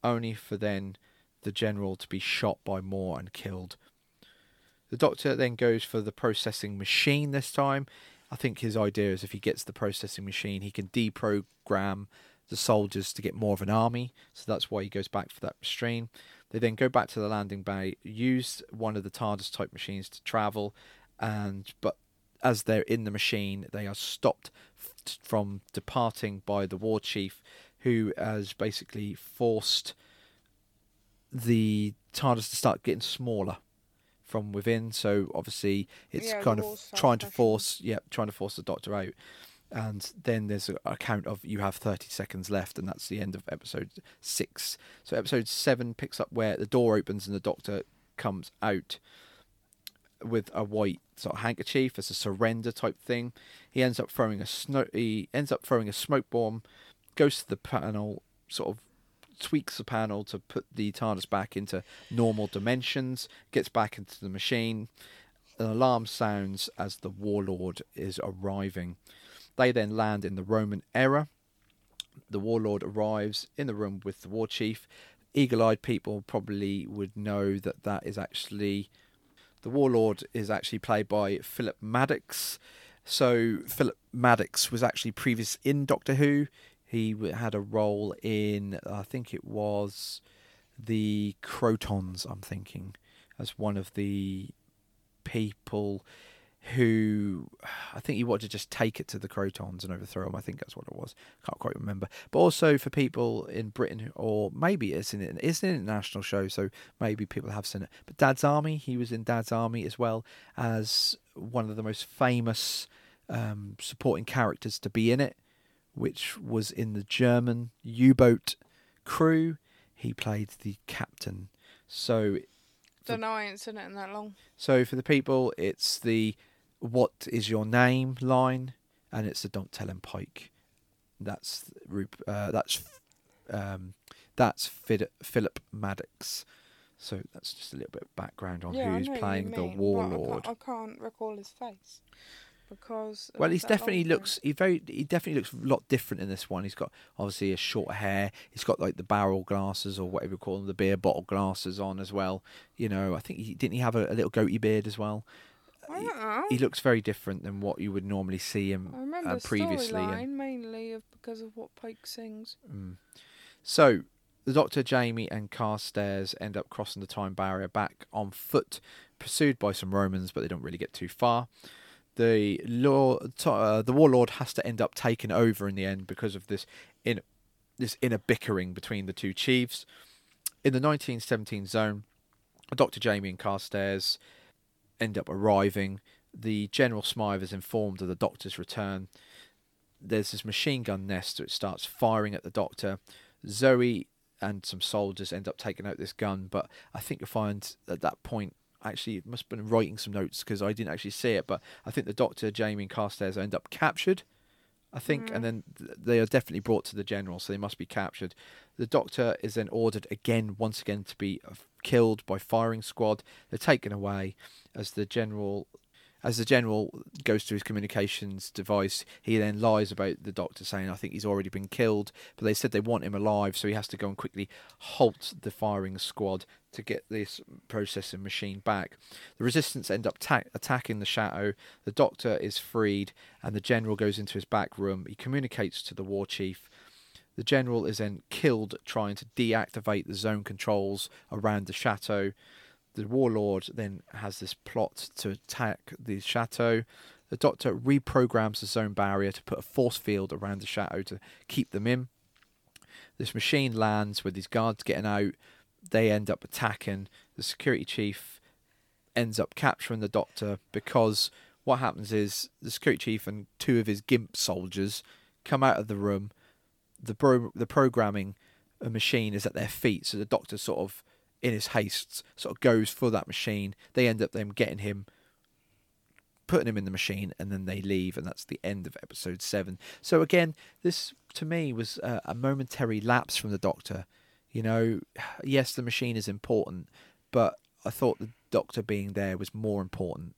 only for then the general to be shot by Moore and killed. The doctor then goes for the processing machine this time. I think his idea is if he gets the processing machine, he can deprogram the soldiers to get more of an army. So that's why he goes back for that machine. They then go back to the landing bay, use one of the TARDIS type machines to travel, and but as they're in the machine, they are stopped from departing by the war chief, who has basically forced the TARDIS to start getting smaller from within. So obviously, it's Yeah, kind of trying to force, yeah, trying to force the Doctor out. And then there's a, a count of you have 30 seconds left, and that's the end of episode six. So episode seven picks up where the door opens and the Doctor comes out with a white sort of handkerchief as a surrender type thing. He ends up throwing a snow. He ends up throwing a smoke bomb. Goes to the panel, sort of tweaks the panel to put the TARDIS back into normal dimensions. Gets back into the machine. An alarm sounds as the warlord is arriving. They then land in the Roman era. The warlord arrives in the room with the war chief. Eagle-eyed people probably would know that that is actually the warlord is actually played by Philip Madoc. So Philip Madoc was actually previous in Doctor Who. He had a role in I think it was the Krotons. I'm thinking as one of the people who I think he wanted to just take it to the Krotons and overthrow them. I think that's what it was. Can't quite remember. But also for people in Britain, or maybe it's in it's an international show, so maybe people have seen it. But Dad's Army, he was in Dad's Army as well as one of the most famous um, supporting characters to be in it, which was in the German U-boat crew. He played the captain. So Don't know, I ain't seen it in that long. so for the people, it's the "What is your name?" line, and it's the "Don't tell him Pike." That's uh, that's um, that's Philip Madoc. So that's just a little bit of background on yeah, who's know what you playing the but I warlord. can't, I can't recall his face because. Well, he's definitely looks he very he definitely looks a lot different in this one. He's got obviously a short hair. He's got like the barrel glasses or whatever you call them, the beer bottle glasses on as well. You know, I think he didn't he have a, a little goatee beard as well. I. He looks very different than what you would normally see him I remember uh, previously. and- mainly of because of what Pike sings. Mm. So, the Doctor, Jamie, and Carstairs end up crossing the time barrier back on foot, pursued by some Romans, but they don't really get too far. The law, uh, the warlord has to end up taking over in the end because of this in this inner bickering between the two chiefs. In the 1917 zone, Dr. Jamie and Carstairs end up arriving. The General Smythe is informed of the Doctor's return. There's this machine gun nest, it starts firing at the Doctor. Zoe and some soldiers end up taking out this gun, but I think you'll find at that point, actually, must have been writing some notes because I didn't actually see it, but I think the Doctor, Jamie, and Carstairs end up captured. I think, and then they are definitely brought to the general, so they must be captured. The doctor is then ordered again, once again, to be uh, killed by firing squad. They're taken away as the general, as the general goes to his communications device. He then lies about the doctor, saying, "I think he's already been killed." But they said they want him alive, so he has to go and quickly halt the firing squad to get this processing machine back. The resistance end up ta- attacking the shadow. The doctor is freed, and the general goes into his back room. He communicates to the war chief. The general is then killed trying to deactivate the zone controls around the chateau. The warlord then has this plot to attack the chateau. The doctor reprograms the zone barrier to put a force field around the chateau to keep them in. This machine lands with these guards getting out. They end up attacking. The security chief ends up capturing the doctor because what happens is the security chief and two of his gimp soldiers come out of the room. The the programming machine is at their feet, so the doctor sort of in his haste sort of goes for that machine. They end up them getting him putting him in the machine and then they leave and that's the end of episode 7 so again this to me was a, a momentary lapse from the doctor you know yes the machine is important but i thought the doctor being there was more important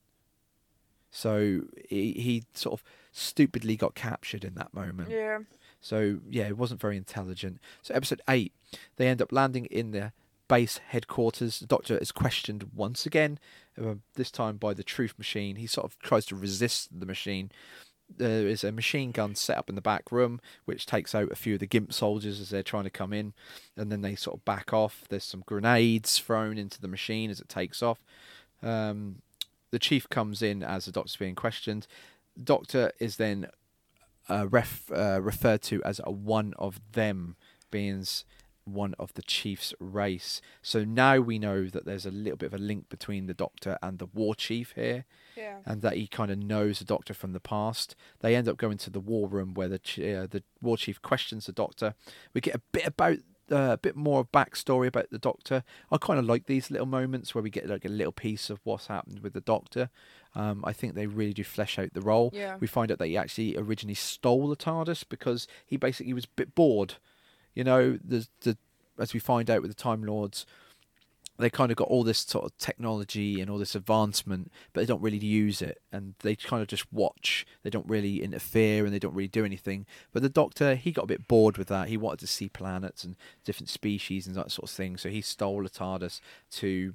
so he, he sort of stupidly got captured in that moment Yeah. so yeah, it wasn't very intelligent. So episode eight, they end up landing in the base headquarters. The Doctor is questioned once again, uh, this time by the Truth Machine. He sort of tries to resist the machine. There is a machine gun set up in the back room, which takes out a few of the Gimp soldiers as they're trying to come in, and then they sort of back off. There's some grenades thrown into the machine as it takes off. Um, the chief comes in as the doctor's being questioned. Doctor is then uh, ref, uh, referred to as a one of them, being s- one of the chief's race. So now we know that there's a little bit of a link between the doctor and the war chief here, Yeah. and that he kind of knows the doctor from the past. They end up going to the war room where the uh, the war chief questions the doctor. We get a bit about. Uh, a bit more backstory about the Doctor. I kind of like these little moments where we get like a little piece of what's happened with the Doctor. Um, I think they really do flesh out the role. Yeah. We find out that he actually originally stole the TARDIS because he basically was a bit bored. You know, the the as we find out with the Time Lords, they kind of got all this sort of technology and all this advancement, but they don't really use it, and they kind of just watch. They don't really interfere, and they don't really do anything. But the Doctor, he got a bit bored with that. He wanted to see planets and different species and that sort of thing. So he stole a TARDIS to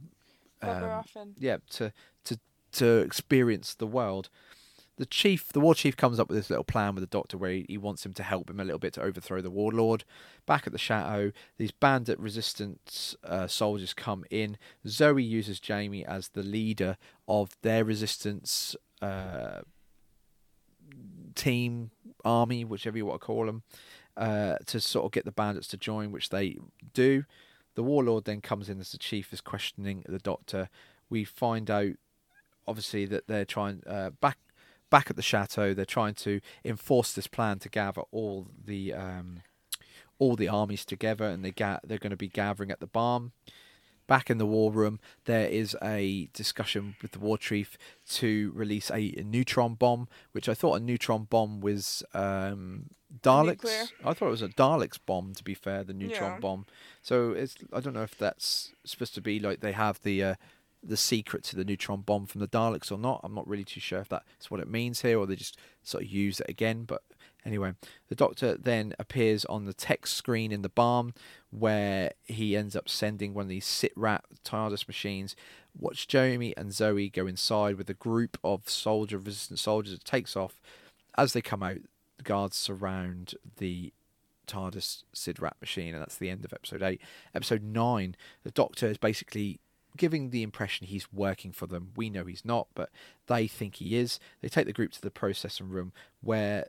um, yeah to to to experience the world the chief the war chief comes up with this little plan with the doctor where he, he wants him to help him a little bit to overthrow the warlord. Back at the chateau these bandit resistance uh, soldiers come in. Zoe uses jamie as the leader of their resistance uh, team army whichever you want to call them uh, to sort of get the bandits to join which they do. The warlord then comes in as the chief is questioning the doctor. We find out obviously that they're trying uh, back back at the chateau they're trying to enforce this plan to gather all the um, all the armies together and they ga- they're going to be gathering at the barn back in the war room there is a discussion with the war chief to release a, a neutron bomb which i thought a neutron bomb was um, daleks nuclear. i thought it was a daleks bomb to be fair the neutron Yeah. bomb so it's i don't know if that's supposed to be like they have the uh, the secret to the neutron bomb from the Daleks or not. I'm not really too sure if that's what it means here or they just sort of use it again. But anyway, the Doctor then appears on the text screen in the barn where he ends up sending one of these SIDRAT TARDIS machines. Watch Jamie and Zoe go inside with a group of soldier resistant soldiers. It takes off. As they come out, the guards surround the TARDIS SIDRAT machine, and that's the end of episode 8. Episode 9, the Doctor is basically giving the impression he's working for them. We know he's not, but they think he is. They take the group to the processing room where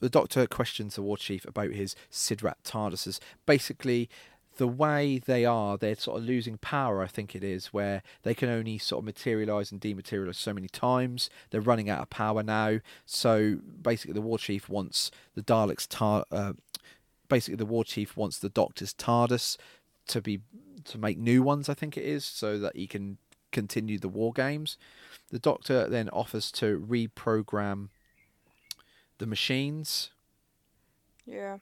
the Doctor questions the War Chief about his SIDRAT TARDISes. Basically, the way they are, they're sort of losing power, I think it is, where they can only sort of materialize and dematerialize so many times. They're running out of power now. So basically, the War Chief wants the Daleks' tar- uh, basically the war chief wants the doctor's TARDIS to be to make new ones, I think it is, so that he can continue the war games. The doctor then offers to reprogram the machines, yeah.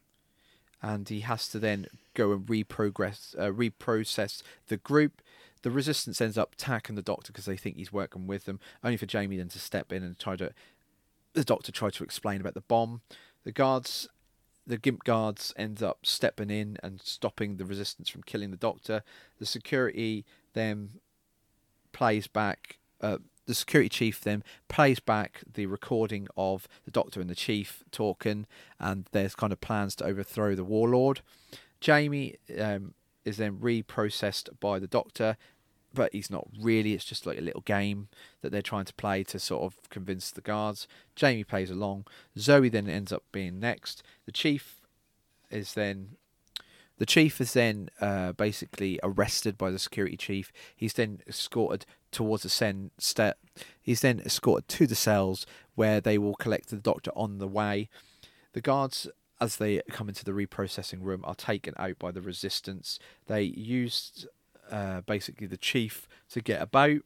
and he has to then go and reprogress, uh, reprocess the group. The resistance ends up attacking the doctor because they think he's working with them, only for Jamie then to step in and try to. The doctor tried to explain about the bomb. The guards the Gimp guards end up stepping in and stopping the resistance from killing the doctor. The security then plays back. Uh, the security chief then plays back the recording of the doctor and the chief talking, and there's kind of plans to overthrow the warlord. Jamie um, is then reprocessed by the doctor. But he's not really. It's just like a little game that they're trying to play to sort of convince the guards. Jamie plays along. Zoe then ends up being next. The chief is then. The chief is then uh, basically arrested by the security chief. He's then escorted towards the sen- step. He's then escorted to the cells where they will collect the doctor on the way. The guards, as they come into the reprocessing room, are taken out by the resistance. They used uh, basically the chief to get about.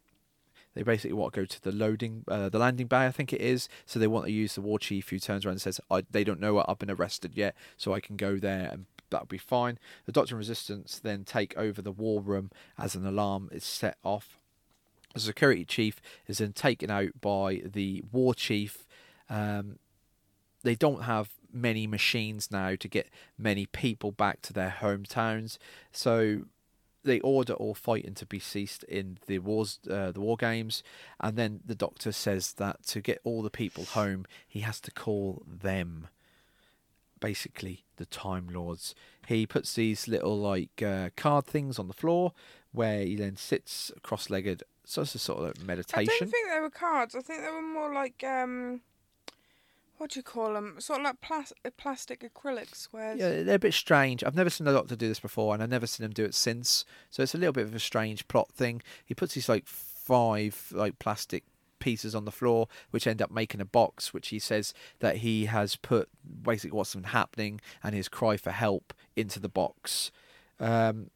They basically want to go to the loading, uh, the landing bay, I think it is. So they want to use the war chief, who turns around and says, I, "They don't know I've been arrested yet, so I can go there and that'll be fine." The Doctor and Resistance then take over the war room as an alarm is set off. The security chief is then taken out by the war chief. Um, they don't have many machines now to get many people back to their hometowns, so they order all fighting to be ceased in the wars, uh, the war games, and then the Doctor says that to get all the people home, he has to call them. Basically, the Time Lords. He puts these little like uh, card things on the floor, where he then sits cross-legged. So it's a sort of meditation. I don't think they were cards. I think they were more like um, what do you call them? Sort of like plas- uh, plastic acrylic squares. Yeah, they're a bit strange. I've never seen the Doctor do this before, and I've never seen him do it since. So it's a little bit of a strange plot thing. He puts these like five like plastic pieces on the floor, which end up making a box, which he says that he has put basically what's been happening and his cry for help into the box. Um,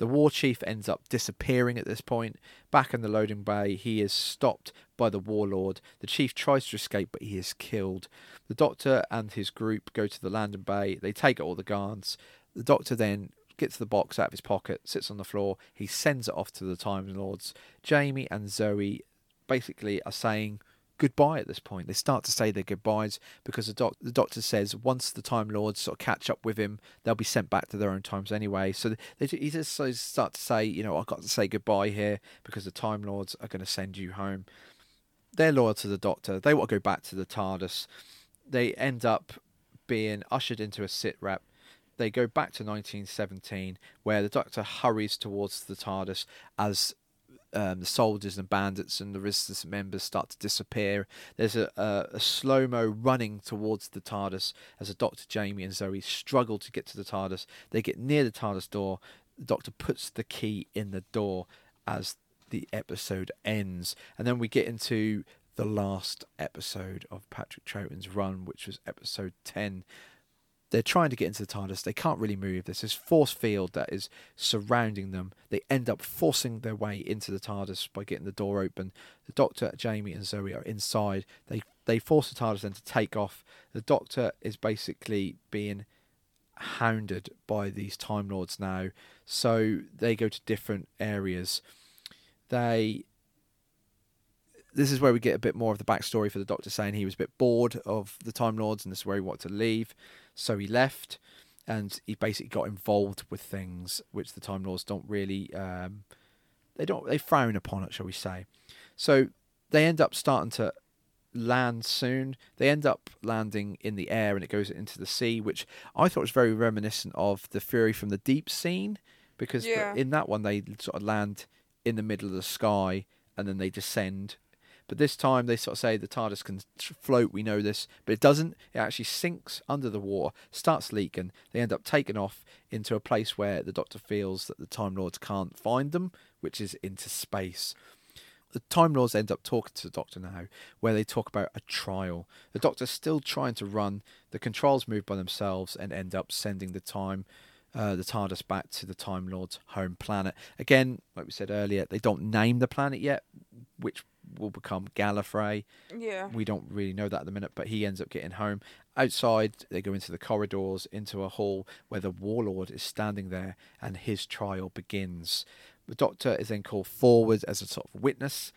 the war chief ends up disappearing at this point. Back in the loading bay, he is stopped by the warlord. The chief tries to escape, but he is killed. The doctor and his group go to the landing bay. They take all the guards. The doctor then gets the box out of his pocket, sits on the floor. He sends it off to the Time Lords. Jamie and Zoe basically are saying goodbye at this point. They start to say their goodbyes because the, doc- the doctor says once the Time Lords sort of catch up with him, they'll be sent back to their own times anyway. So they, he just so start to say, you know, I've got to say goodbye here because the Time Lords are going to send you home. They're loyal to the Doctor. They want to go back to the TARDIS. They end up being ushered into a SIDRAT. They go back to 1917, where the Doctor hurries towards the TARDIS as um, the soldiers and bandits and the resistance members start to disappear. There's a, a, a slow mo running towards the TARDIS as a Doctor Jamie and Zoe struggle to get to the TARDIS. They get near the TARDIS door. The Doctor puts the key in the door as the episode ends, and then we get into the last episode of Patrick Troughton's run, which was episode ten they're trying to get into the TARDIS. They can't really move. There's this force field that is surrounding them. They end up forcing their way into the TARDIS by getting the door open. The Doctor, Jamie, and Zoe are inside. They they force the TARDIS then to take off. The Doctor is basically being hounded by these Time Lords now. So they go to different areas. They this is where we get a bit more of the backstory for the Doctor saying he was a bit bored of the Time Lords and this is where he wanted to leave. So he left and he basically got involved with things which the Time Lords don't really um, they don't they frown upon it, shall we say. So they end up starting to land soon. They end up landing in the air and it goes into the sea, which I thought was very reminiscent of the Fury from the Deep scene because Yeah. in that one they sort of land in the middle of the sky and then they descend but this time they sort of say the TARDIS can float, we know this, but it doesn't. It actually sinks under the water, starts leaking. They end up taking off into a place where the Doctor feels that the Time Lords can't find them, which is into space. The Time Lords end up talking to the Doctor now, where they talk about a trial. The Doctor's still trying to run. The controls move by themselves and end up sending the time, uh, the TARDIS back to the Time Lord's home planet. Again, like we said earlier, they don't name the planet yet, which will become Gallifrey. Yeah. We don't really know that at the minute, but he ends up getting home. Outside, they go into the corridors, into a hall where the warlord is standing there and his trial begins. The doctor is then called forward as a sort of witness.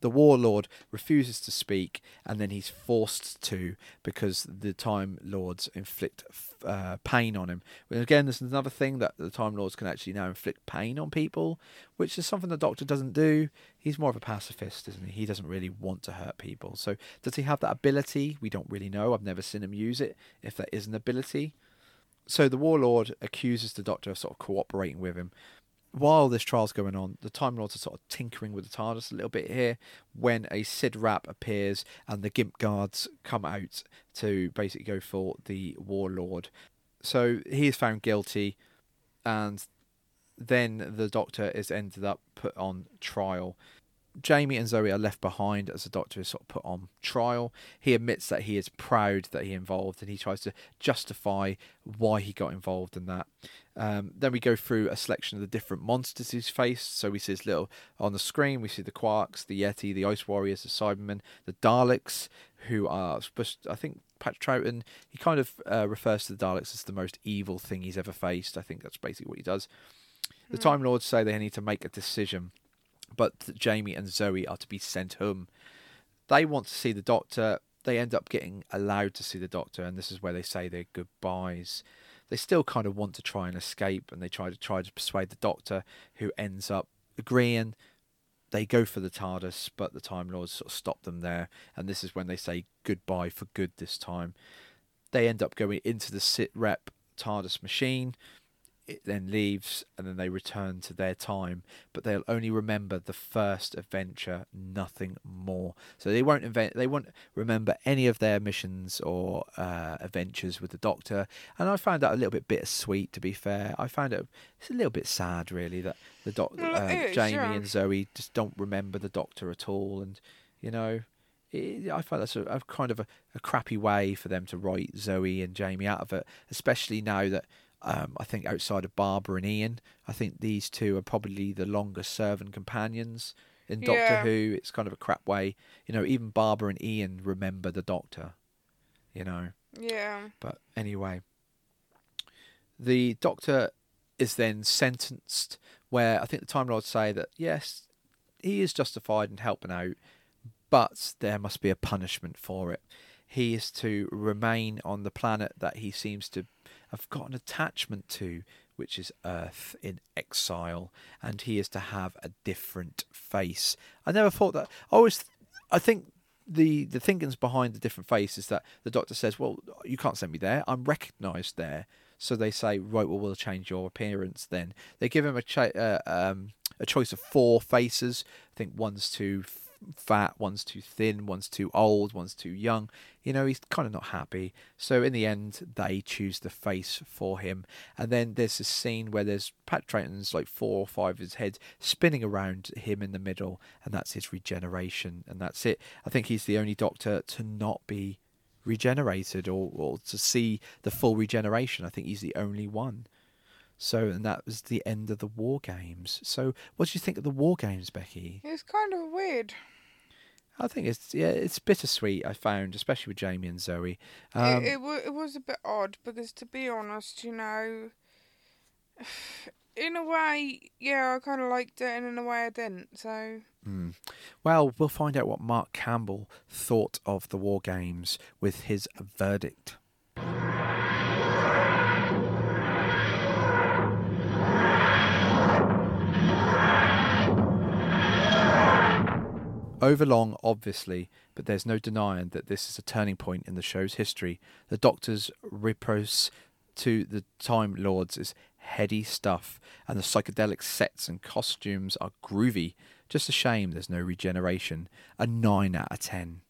The warlord refuses to speak, and then he's forced to because the Time Lords inflict uh, pain on him. Well, again, this is another thing that the Time Lords can actually now inflict pain on people, which is something the Doctor doesn't do. He's more of a pacifist, isn't he? He doesn't really want to hurt people. So, does he have that ability? We don't really know. I've never seen him use it, if that is an ability. So, the warlord accuses the Doctor of sort of cooperating with him while this trial's going on, the Time Lords are sort of tinkering with the TARDIS a little bit here when a SIDRAT appears and the Gimp guards come out to basically go for the Warlord. So he is found guilty, and then the Doctor is ended up put on trial. Jamie and Zoe are left behind as the Doctor is sort of put on trial. He admits that he is proud that he involved, and he tries to justify why he got involved in that. Um, then we go through a selection of the different monsters he's faced. So we see his little on the screen. We see the Quarks, the Yeti, the Ice Warriors, the Cybermen, the Daleks, who are supposed. I think Patrick Troughton he kind of uh, refers to the Daleks as the most evil thing he's ever faced. I think that's basically what he does. The Time Lords say they need to make a decision, but Jamie and Zoe are to be sent home. They want to see the Doctor. They end up getting allowed to see the Doctor, and this is where they say their goodbyes they still kind of want to try and escape and they try to try to persuade the doctor who ends up agreeing they go for the TARDIS but the Time Lords sort of stop them there and this is when they say goodbye for good this time they end up going into the SIDRAT TARDIS machine it then leaves and then they return to their time but they'll only remember the first adventure nothing more. So they won't invent they won't remember any of their missions or uh, adventures with the doctor. And i found that a little bit bittersweet to be fair. I found it it's a little bit sad really that the doctor uh, jamie yeah. and zoe just don't remember the doctor at all and you know it, I find that's a, a kind of a, a crappy way for them to write Zoe and Jamie out of it, especially now that um, I think outside of Barbara and Ian, I think these two are probably the longest serving companions in Doctor Yeah. Who. It's kind of a crap way, you know. Even Barbara and Ian remember the Doctor, you know. Yeah. But anyway, the Doctor is then sentenced, where I think the Time Lords say that yes, he is justified in helping out, but there must be a punishment for it. He is to remain on the planet that he seems to have got an attachment to, which is Earth in exile, and he is to have a different face. I never thought that. I always, I think the the thinkings behind the different face is that the doctor says, "Well, you can't send me there. I'm recognised there." So they say, "Right, well, we'll change your appearance." Then they give him a cha- uh, um, a choice of four faces. I think one's too f- fat, one's too thin, one's too old, one's too young. You know, he's kind of not happy. So in the end, they choose the face for him. And then there's this scene where there's Pat Troughton's like four or five of his heads spinning around him in the middle, and that's his regeneration, and that's it. I think he's the only Doctor to not be regenerated or, or to see the full regeneration. I think he's the only one. So, and that was the end of the War Games. So, what do you think of the War Games, Becky? It's kind of weird. I think it's yeah, it's bittersweet. I found, especially with Jamie and Zoe. Um, it, it, wa- it was a bit odd because, to be honest, you know, in a way, yeah, I kind of liked it, and in a way, I didn't. So, Hmm. Well, we'll find out what Mark Campbell thought of the War Games with his verdict. Overlong, obviously, but there's no denying that this is a turning point in the show's history. The Doctor's repros to the Time Lords is heady stuff, and the psychedelic sets and costumes are groovy. Just a shame there's no regeneration. A 9 out of 10.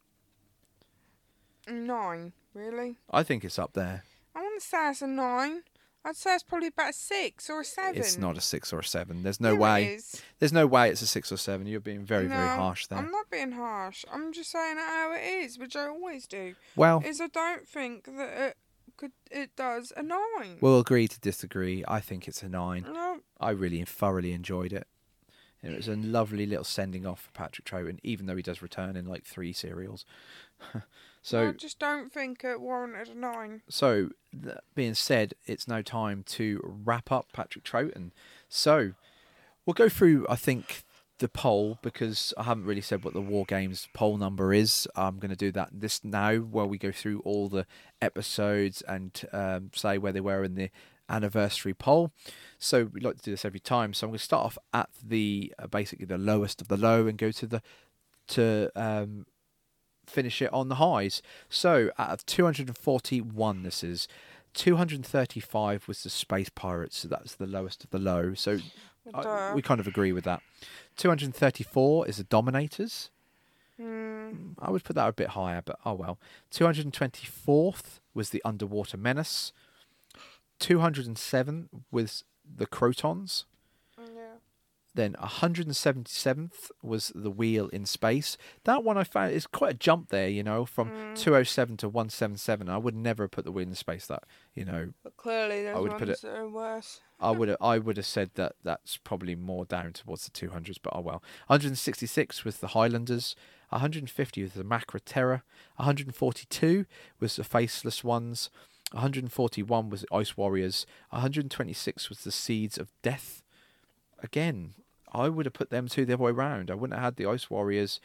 nine, really? I think it's up there. I wouldn't say it's a nine. I'd say it's probably about a six or a seven. It's not a 6 or a 7. There's no Yeah, way. is. There's no way it's a 6 or 7. You're being very, very harsh there. I'm not being harsh. I'm just saying how it is, which I always do. Well, Is I don't think that it could. It does a nine. we'll agree to disagree. I think it's a 9. no, I really thoroughly enjoyed it. It was a lovely little sending off for Patrick Troughton, even though he does return in like three serials. so, I just don't think it warranted a nine. so that being said, it's now time to wrap up Patrick Troughton. So, we'll go through. I think the poll because I haven't really said what the War Games poll number is. I'm going to do that this now, where we go through all the episodes and um, say where they were in the anniversary poll. So we like to do this every time. So I'm going to start off at the uh, basically the lowest of the low and go to the to um, finish it on the highs. So out of 241, this is 235 was the Space Pirates. So that's the lowest of the low. So I- we kind of agree with that. 234 is the Dominators. Hmm. I would put that a bit higher, but oh well. 224th was the Underwater Menace. 207 was the Krotons. Then 177th was the Wheel in Space. That one I found is quite a jump there, you know, from Mm. 207 to 177. I would never have put the Wheel in Space that, you know, But clearly, there's would ones put it- that are worse. I would have, I would have said that that's probably more down towards the 200s, but oh well. 166 was the Highlanders. 150 was the Macra Terror. 142 was the Faceless Ones. 141 was the Ice Warriors. 126 was the Seeds of Death. Again, I would have put them two the other way round. I wouldn't have had the Ice Warriors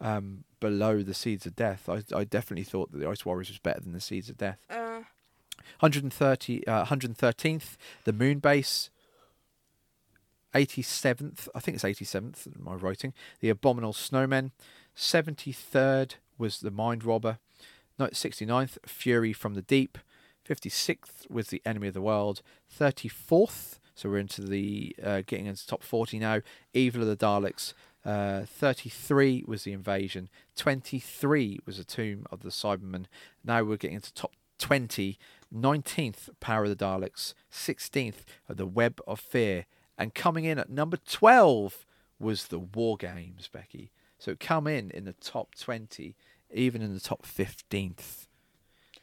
um, below the Seeds of Death. I, I definitely thought that the Ice Warriors was better than the Seeds of Death. Uh, 130, uh, 113th, the moon base. 87th, I think it's 87th, in my writing, the abominable snowmen. 73rd was the mind robber. No, 69th, fury from the deep. 56th was the enemy of the world. 34th, so we're into the uh, getting into top 40 now. Evil of the Daleks. Uh, 33 was the invasion. 23 was the tomb of the Cybermen. Now we're getting into top 20. 19th, Power of the Daleks. 16th, of the Web of Fear. And coming in at number 12 was the War Games, Becky. So come in in the top 20, even in the top 15th.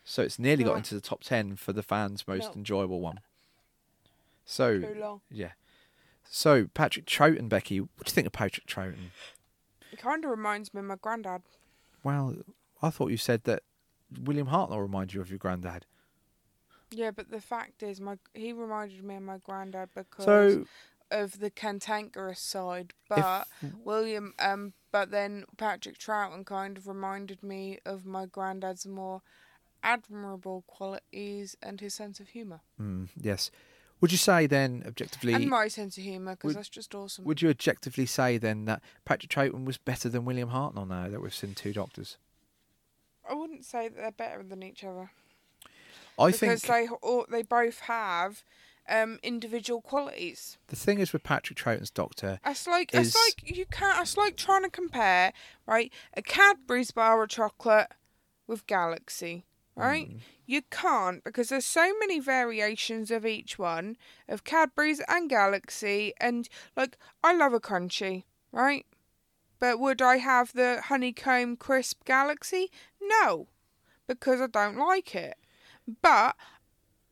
So it's nearly got into the top 10 for the fans' most No. enjoyable one. So, too long. yeah. So, Patrick Troughton, Becky, what do you think of Patrick Troughton? It kind of reminds me of my granddad. Well, I thought you said that William Hartnell reminded you of your granddad. Yeah, but the fact is, my he reminded me of my granddad because So, of the cantankerous side. But William, um, but then Patrick Troughton kind of reminded me of my granddad's more admirable qualities and his sense of humour. mm, yes. Would you say then, objectively, And my sense of humour, because would- that's just awesome. would you objectively say then that Patrick Troughton was better than William Hartnell now that we've seen two doctors? I wouldn't say that they're better than each other. I because think they all, they both have um, individual qualities. the thing is with Patrick Troughton's Doctor, It's like is- it's like you can't. It's like trying to compare right a Cadbury's bar of chocolate with Galaxy. Right, Mm. you can't because there's so many variations of each one of Cadbury's and Galaxy, and like I love a crunchy, right? But would I have the honeycomb crisp Galaxy? No, because I don't like it. But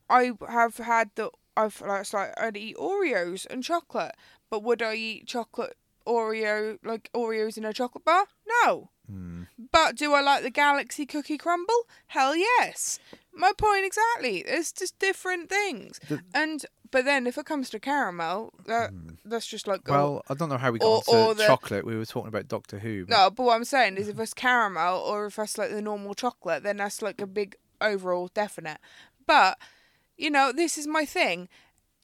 I have had the I've like like I'd eat Oreos and chocolate. But would I eat chocolate Oreo like Oreos in a chocolate bar? No. Mm, But do I like the Galaxy Cookie Crumble? Hell yes. My point exactly. It's just different things. The- and but then if it comes to caramel, that that's just like oh, well, I don't know how we got or- or the- chocolate. We were talking about Doctor Who. but- No, but what I'm saying is if it's caramel or if it's like the normal chocolate, then that's like a big overall definite. But, you know, this is my thing.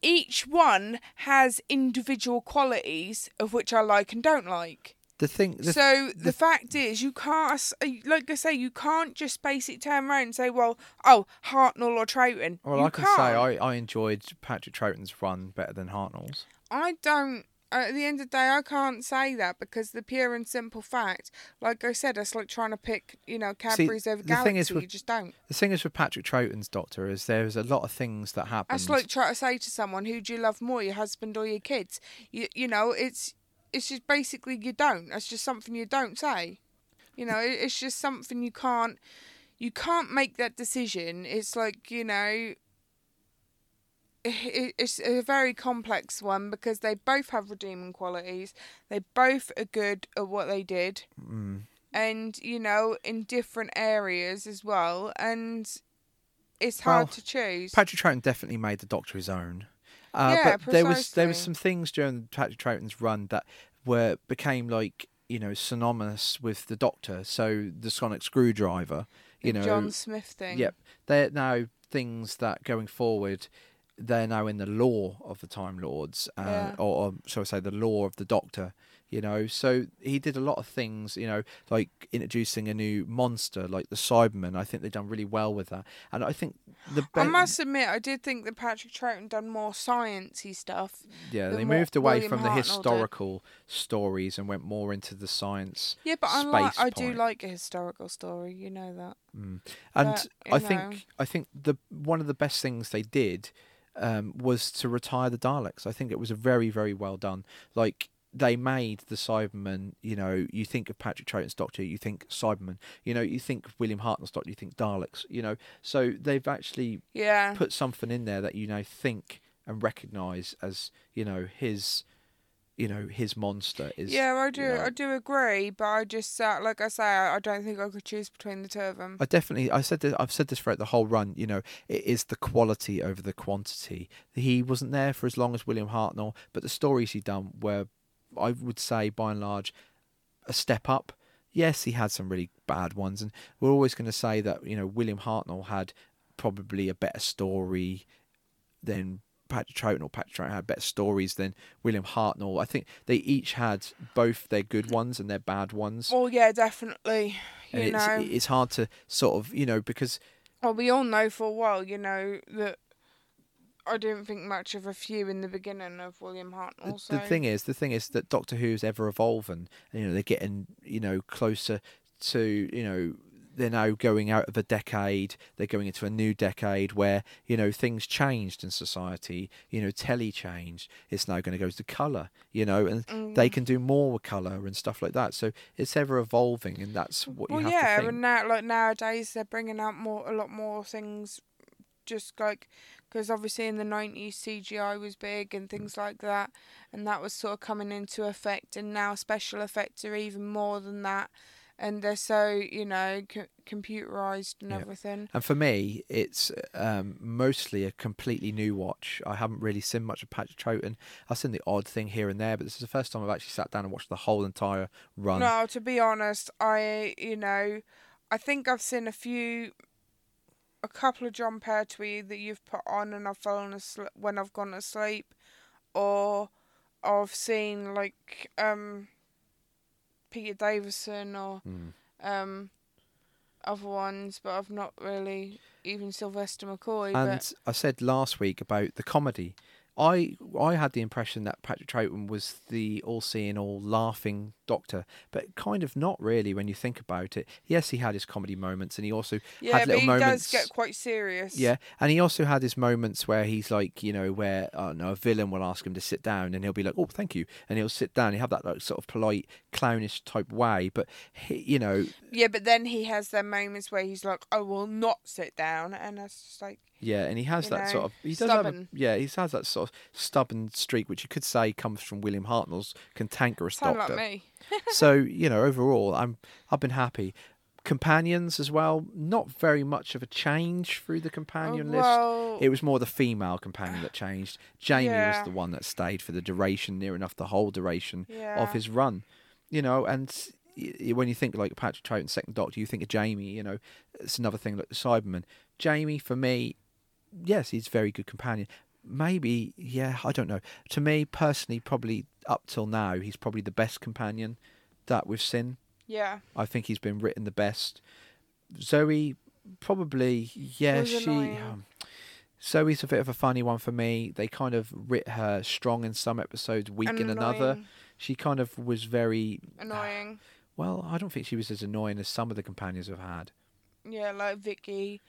Each one has individual qualities of which I like and don't like. The thing, the, so the, the- fact is, you can't, uh, like I say, you can't just basic turn around and say, well, oh, Hartnell or Troughton. well, you I can can't. say I, I enjoyed Patrick Troughton's run better than Hartnell's. I don't. At the end of the day, I can't say that because the pure and simple fact, like I said, it's like trying to pick, you know, Cadbury's over the Galaxy. thing is with- you just don't. The thing is with Patrick Troughton's Doctor is there's a lot of things that happen. That's like trying to say to someone, who do you love more, your husband or your kids? You, you know, it's it's just basically you don't. That's just something you don't say. You know, it's just something you can't you can't make that decision. It's like you know. It's a very complex one because they both have redeeming qualities. They both are good at what they did, Mm. and you know, in different areas as well. And it's hard Well, to choose. Patrick Troughton definitely made the Doctor his own. Uh, Yeah, but there was there was some things during Patrick Troughton's run that were became like you know synonymous with the Doctor. So the sonic screwdriver, you the know, John Smith thing. Yep, they're now things that going forward. They're now in the lore of the Time Lords, uh, Yeah. or, or shall I say, the lore of the Doctor. You know, so he did a lot of things. You know, like introducing a new monster, like the Cyberman. I think they've done really well with that. And I think the I must admit, I did think that Patrick Troughton done more sciencey stuff. yeah, they moved away William from the Hartnell did. historical stories and went more into the science. Yeah, but I like, I do like a historical story. You know that. And But, I you think know. I think the one of the best things they did um, was to retire the Daleks. I think it was a very very well done. Like they made the Cyberman. You know, you think of Patrick Troughton's Doctor, you think Cyberman. You know, you think of William Hartnell's Doctor, you think Daleks. You know, so they've actually Yeah. put something in there that you now think and recognise as you know his. You know his monster is. yeah, I do. you know- I do agree, but I just uh, like I say, I, I don't think I could choose between the two of them. I definitely, I said this, I've said this throughout the whole run. You know, it is the quality over the quantity. He wasn't there for as long as William Hartnell, but the stories he done were, I would say, by and large, a step up. Yes, he had some really bad ones, and we're always going to say that you know William Hartnell had probably a better story than Patrick Troughton, or Patrick Troughton had better stories than William Hartnell. I think they each had both their good ones and their bad ones. Well, yeah, definitely. You and it's know, it's hard to sort of you know because well, we all know for a while, you know, that I didn't think much of a few in the beginning of William the, Hartnell. the so- thing is the thing is that Doctor Who's ever evolving and you know they're getting you know closer to you know they're now going out of a decade they're going into a new decade where you know things changed in society you know telly changed it's now going to go to color you know and Mm. they can do more with color and stuff like that so it's ever evolving and that's what well, you have yeah, to think and now like nowadays they're bringing out more a lot more things, just like because obviously in the nineties CGI was big and things like that, and that was sort of coming into effect, and now special effects are even more than that, and they're so you know co- computerized and Yeah. everything. And for me, it's um, mostly a completely new watch. I haven't really seen much of Patrick Troughton. I've seen the odd thing here and there, but this is the first time I've actually sat down and watched the whole entire run. No, to be honest, I you know, I think I've seen a few, a couple of John Pertwee that you've put on, and I've fallen asleep when I've gone to sleep, or I've seen like um, Peter Davison or Mm. um, other ones, but I've not really even Sylvester McCoy. And but I said last week about the comedy. I I had the impression that Patrick Troughton was the all-seeing, all laughing Doctor, but kind of not really when you think about it. Yes, he had his comedy moments, and he also yeah, had little he moments. does get quite serious. Yeah, and he also had his moments where he's like, you know, where I don't know, a villain will ask him to sit down, and he'll be like, "Oh, thank you," and he'll sit down. He have that like sort of polite, clownish type way, but he, you know, Yeah, but then he has their moments where he's like, "I will not sit down," and it's just like, yeah, and he has You that know, sort of he does have a, yeah, he has that sort of stubborn streak, which you could say comes from William Hartnell's cantankerous sound Doctor. like me. so you know, overall, I'm I've been happy. Companions as well, not very much of a change through the companion list. well, It was more the female companion that changed. Jamie Yeah. was the one that stayed for the duration, near enough the whole duration yeah. of his run. You know, and when you think like Patrick Troughton, Second Doctor, you think of Jamie. You know, it's another thing like the Cyberman. Jamie, for me, yes, he's a very good companion. Maybe, yeah, I don't know. To me personally, probably up till now, he's probably the best companion that we've seen. yeah, I think he's been written the best. Zoe, probably, yeah, she. Um, Zoe's a bit of a funny one for me. They kind of writ her strong in some episodes, weak and in another. annoying, She kind of was very. Annoying. Well, I don't think she was as annoying as some of the companions have had. Yeah, like Vicky,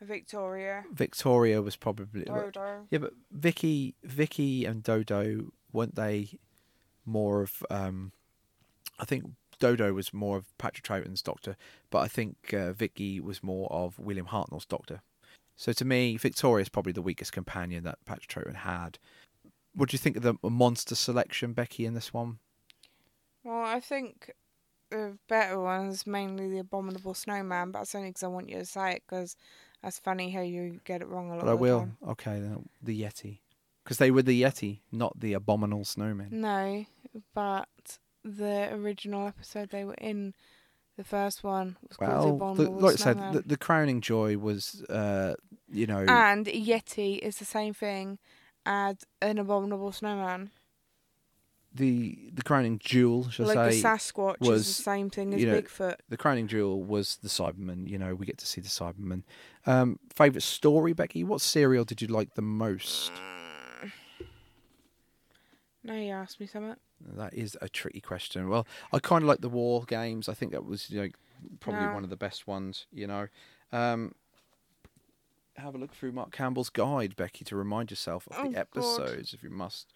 Victoria, Victoria was probably. Dodo. Yeah, but Vicky, Vicky and Dodo weren't they more of? Um, I think Dodo was more of Patrick Troughton's Doctor, but I think uh, Vicky was more of William Hartnell's Doctor. So to me, Victoria is probably the weakest companion that Patrick Troughton had. What do you think of the monster selection, Becky, in this one? Well, I think the better one is mainly the Abominable Snowman, but that's only because I want you to say it 'cause that's funny how you get it wrong a lot But I of will. time. Okay, then the Yeti, because they were the Yeti, not the abominable snowman. No, but the original episode they were in, the first one was called The Well, the, Abominable like I said, the, the crowning joy was, uh, you know, and Yeti is the same thing as an Abominable Snowman. The the crowning jewel, shall like I the say, Sasquatch was, is the same thing as you know, Bigfoot. the crowning jewel was the Cyberman. You know, we get to see the Cyberman. Um, favorite story, Becky? What serial did you like the most? Now you asked me something. That is a tricky question. Well, I kind of like the war games. I think that was you know, probably No. one of the best ones. You know, um, have a look through Mark Campbell's guide, Becky, to remind yourself of Oh, the God. episodes if you must.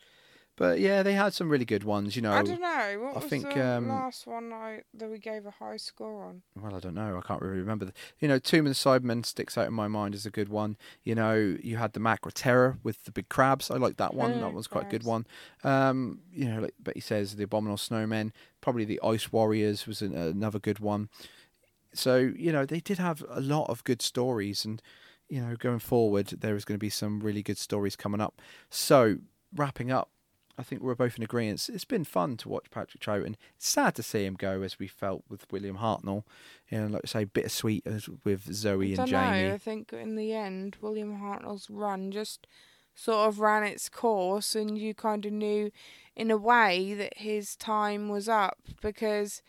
But yeah, they had some really good ones. You know, I don't know. What I was think, the um, last one I, that we gave a high score on? Well, I don't know. I can't really remember. You know, Tomb of the Cybermen sticks out in my mind as a good one. You know, you had the Macra Terror with the big crabs. I like that one. Mm, that was quite a good one. Um, you know, like he says, the Abominable Snowmen. Probably the Ice Warriors was an, another good one. So you know, they did have a lot of good stories, and you know, going forward, there is going to be some really good stories coming up. So wrapping up. I think we're both in agreement. It's been fun to watch Patrick Troughton. It's sad to see him go, as we felt with William Hartnell. You know, like I say, bittersweet as with Zoe I and don't Jamie. know. I think in the end, William Hartnell's run just sort of ran its course, and you kind of knew, in a way, that his time was up because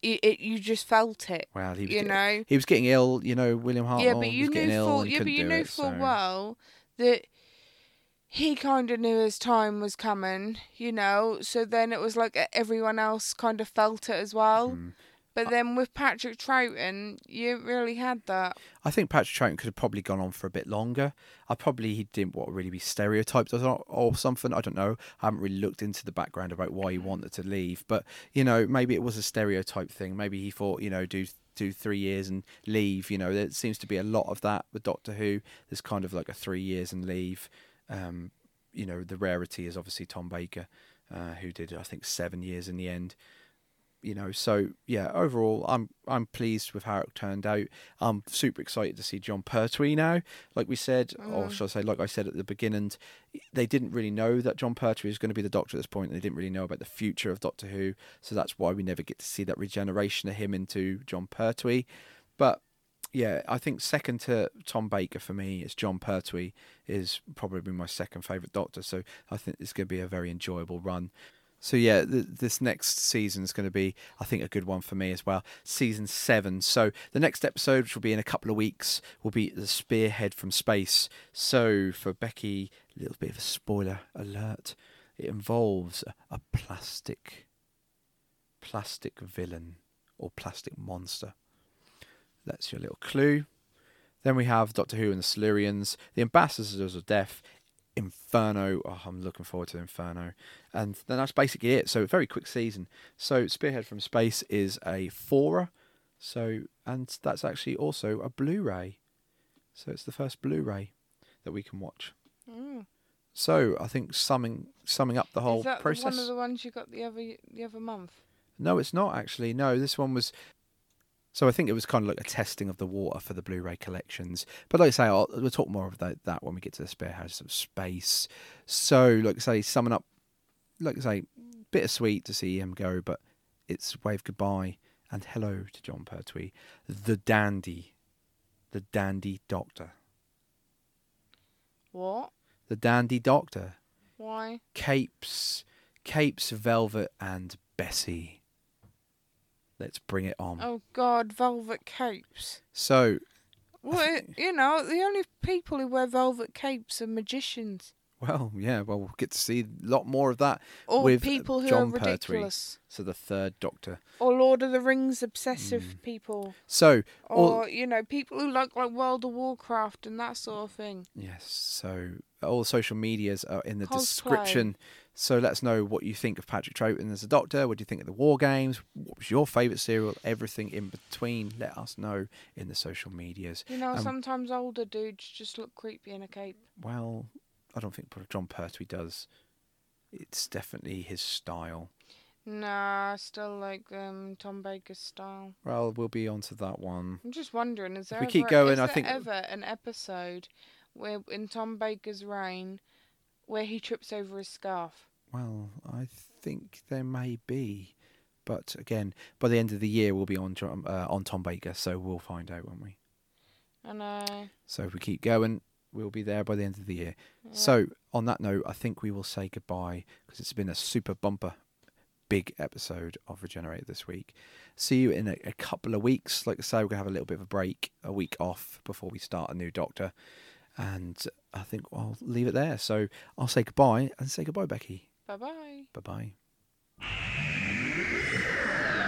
it, it you just felt it. Well, he was you know. he was getting ill. You know, William Hartnell yeah, but you was knew ill full. Yeah, but you knew it, full so- well that he kind of knew his time was coming. You know, so then it was like everyone else kind of felt it as well. Mm. But then with Patrick Troughton, you really had that. I think Patrick Troughton could have probably gone on for a bit longer. I probably he didn't want to really be stereotyped or, or something. I don't know. I haven't really looked into the background about why he wanted to leave, but you know, maybe it was a stereotype thing. Maybe he thought, you know, do do three years and leave. You know, there seems to be a lot of that with Doctor Who. There's kind of like a three years and leave. Um, you know, the rarity is obviously Tom Baker, uh, who did I think seven years in the end you know. So yeah overall i'm i'm pleased with how it turned out. I'm super excited to see john pertwee now. Like we said or Mm. shall i say like i said at the beginning they didn't really know that john pertwee was going to be the doctor at this point. They didn't really know about the future of doctor who. So that's why we never get to see that regeneration of him into john pertwee. But yeah, I think second to Tom Baker for me is John Pertwee is probably my second favourite Doctor. So I think it's going to be a very enjoyable run. So yeah, th- this next season is going to be, I think, a good one for me as well. Season seven. So the next episode, which will be in a couple of weeks, will be the Spearhead from Space. So for Becky, a little bit of a spoiler alert. It involves a, a plastic, plastic villain or plastic monster. That's your little clue. Then we have Doctor Who and the Silurians, the Ambassadors of Death, Inferno. Oh, I'm looking forward to Inferno. And then that's basically it. So, very quick season. So, Spearhead from Space is a fourer. So, and that's actually also a Blu ray. So, it's the first Blu ray that we can watch. Mm. So, I think summing summing up the whole Is that process. one of the ones you got the other the other month? No, it's not actually. No, this one was. So I think it was kind of like a testing of the water for the Blu-ray collections. But like I say, I'll, we'll talk more of that, that when we get to the Spearhead of Space. So, like I say, summing up, like I say, bittersweet to see him go, but it's wave goodbye and hello to John Pertwee, the dandy, the dandy doctor, What? the dandy doctor, Why? capes, capes, velvet, and Bessie. Let's bring it on. Oh God, velvet capes. So, Well, it- you know, the only people who wear velvet capes are magicians well, yeah, well, we'll get to see a lot more of that or with people who John are Pertwee. ridiculous, So the third Doctor. or Lord of the Rings obsessive Mm. people, So, all, or you know, people who like like World of Warcraft and that sort of thing. yes, so all the social medias are in the Cosplay. description. So let us know what you think of Patrick Troughton as a Doctor. What do you think of the War Games? What was your favourite serial? Everything in between. Let us know in the social medias. You know, Um, sometimes older dudes just look creepy in a cape. Well, I don't think John Pertwee does. It's definitely his style. Nah, I still like um, Tom Baker's style. Well, we'll be on to that one. I'm just wondering, is there we ever, keep going, I think- ever an episode where in Tom Baker's reign where he trips over his scarf? Well, I think there may be, but again, by the end of the year, we'll be on uh, on Tom Baker, so we'll find out, won't we? And uh, So if we keep going, we'll be there by the end of the year. So on that note, I think we will say goodbye because it's been a super bumper, big episode of Regenerate this week. See you in a, a couple of weeks. Like I say, we're going to have a little bit of a break, a week off before we start a new Doctor. And I think I'll leave it there. So I'll say goodbye and say goodbye, Becky. Bye bye. Bye bye.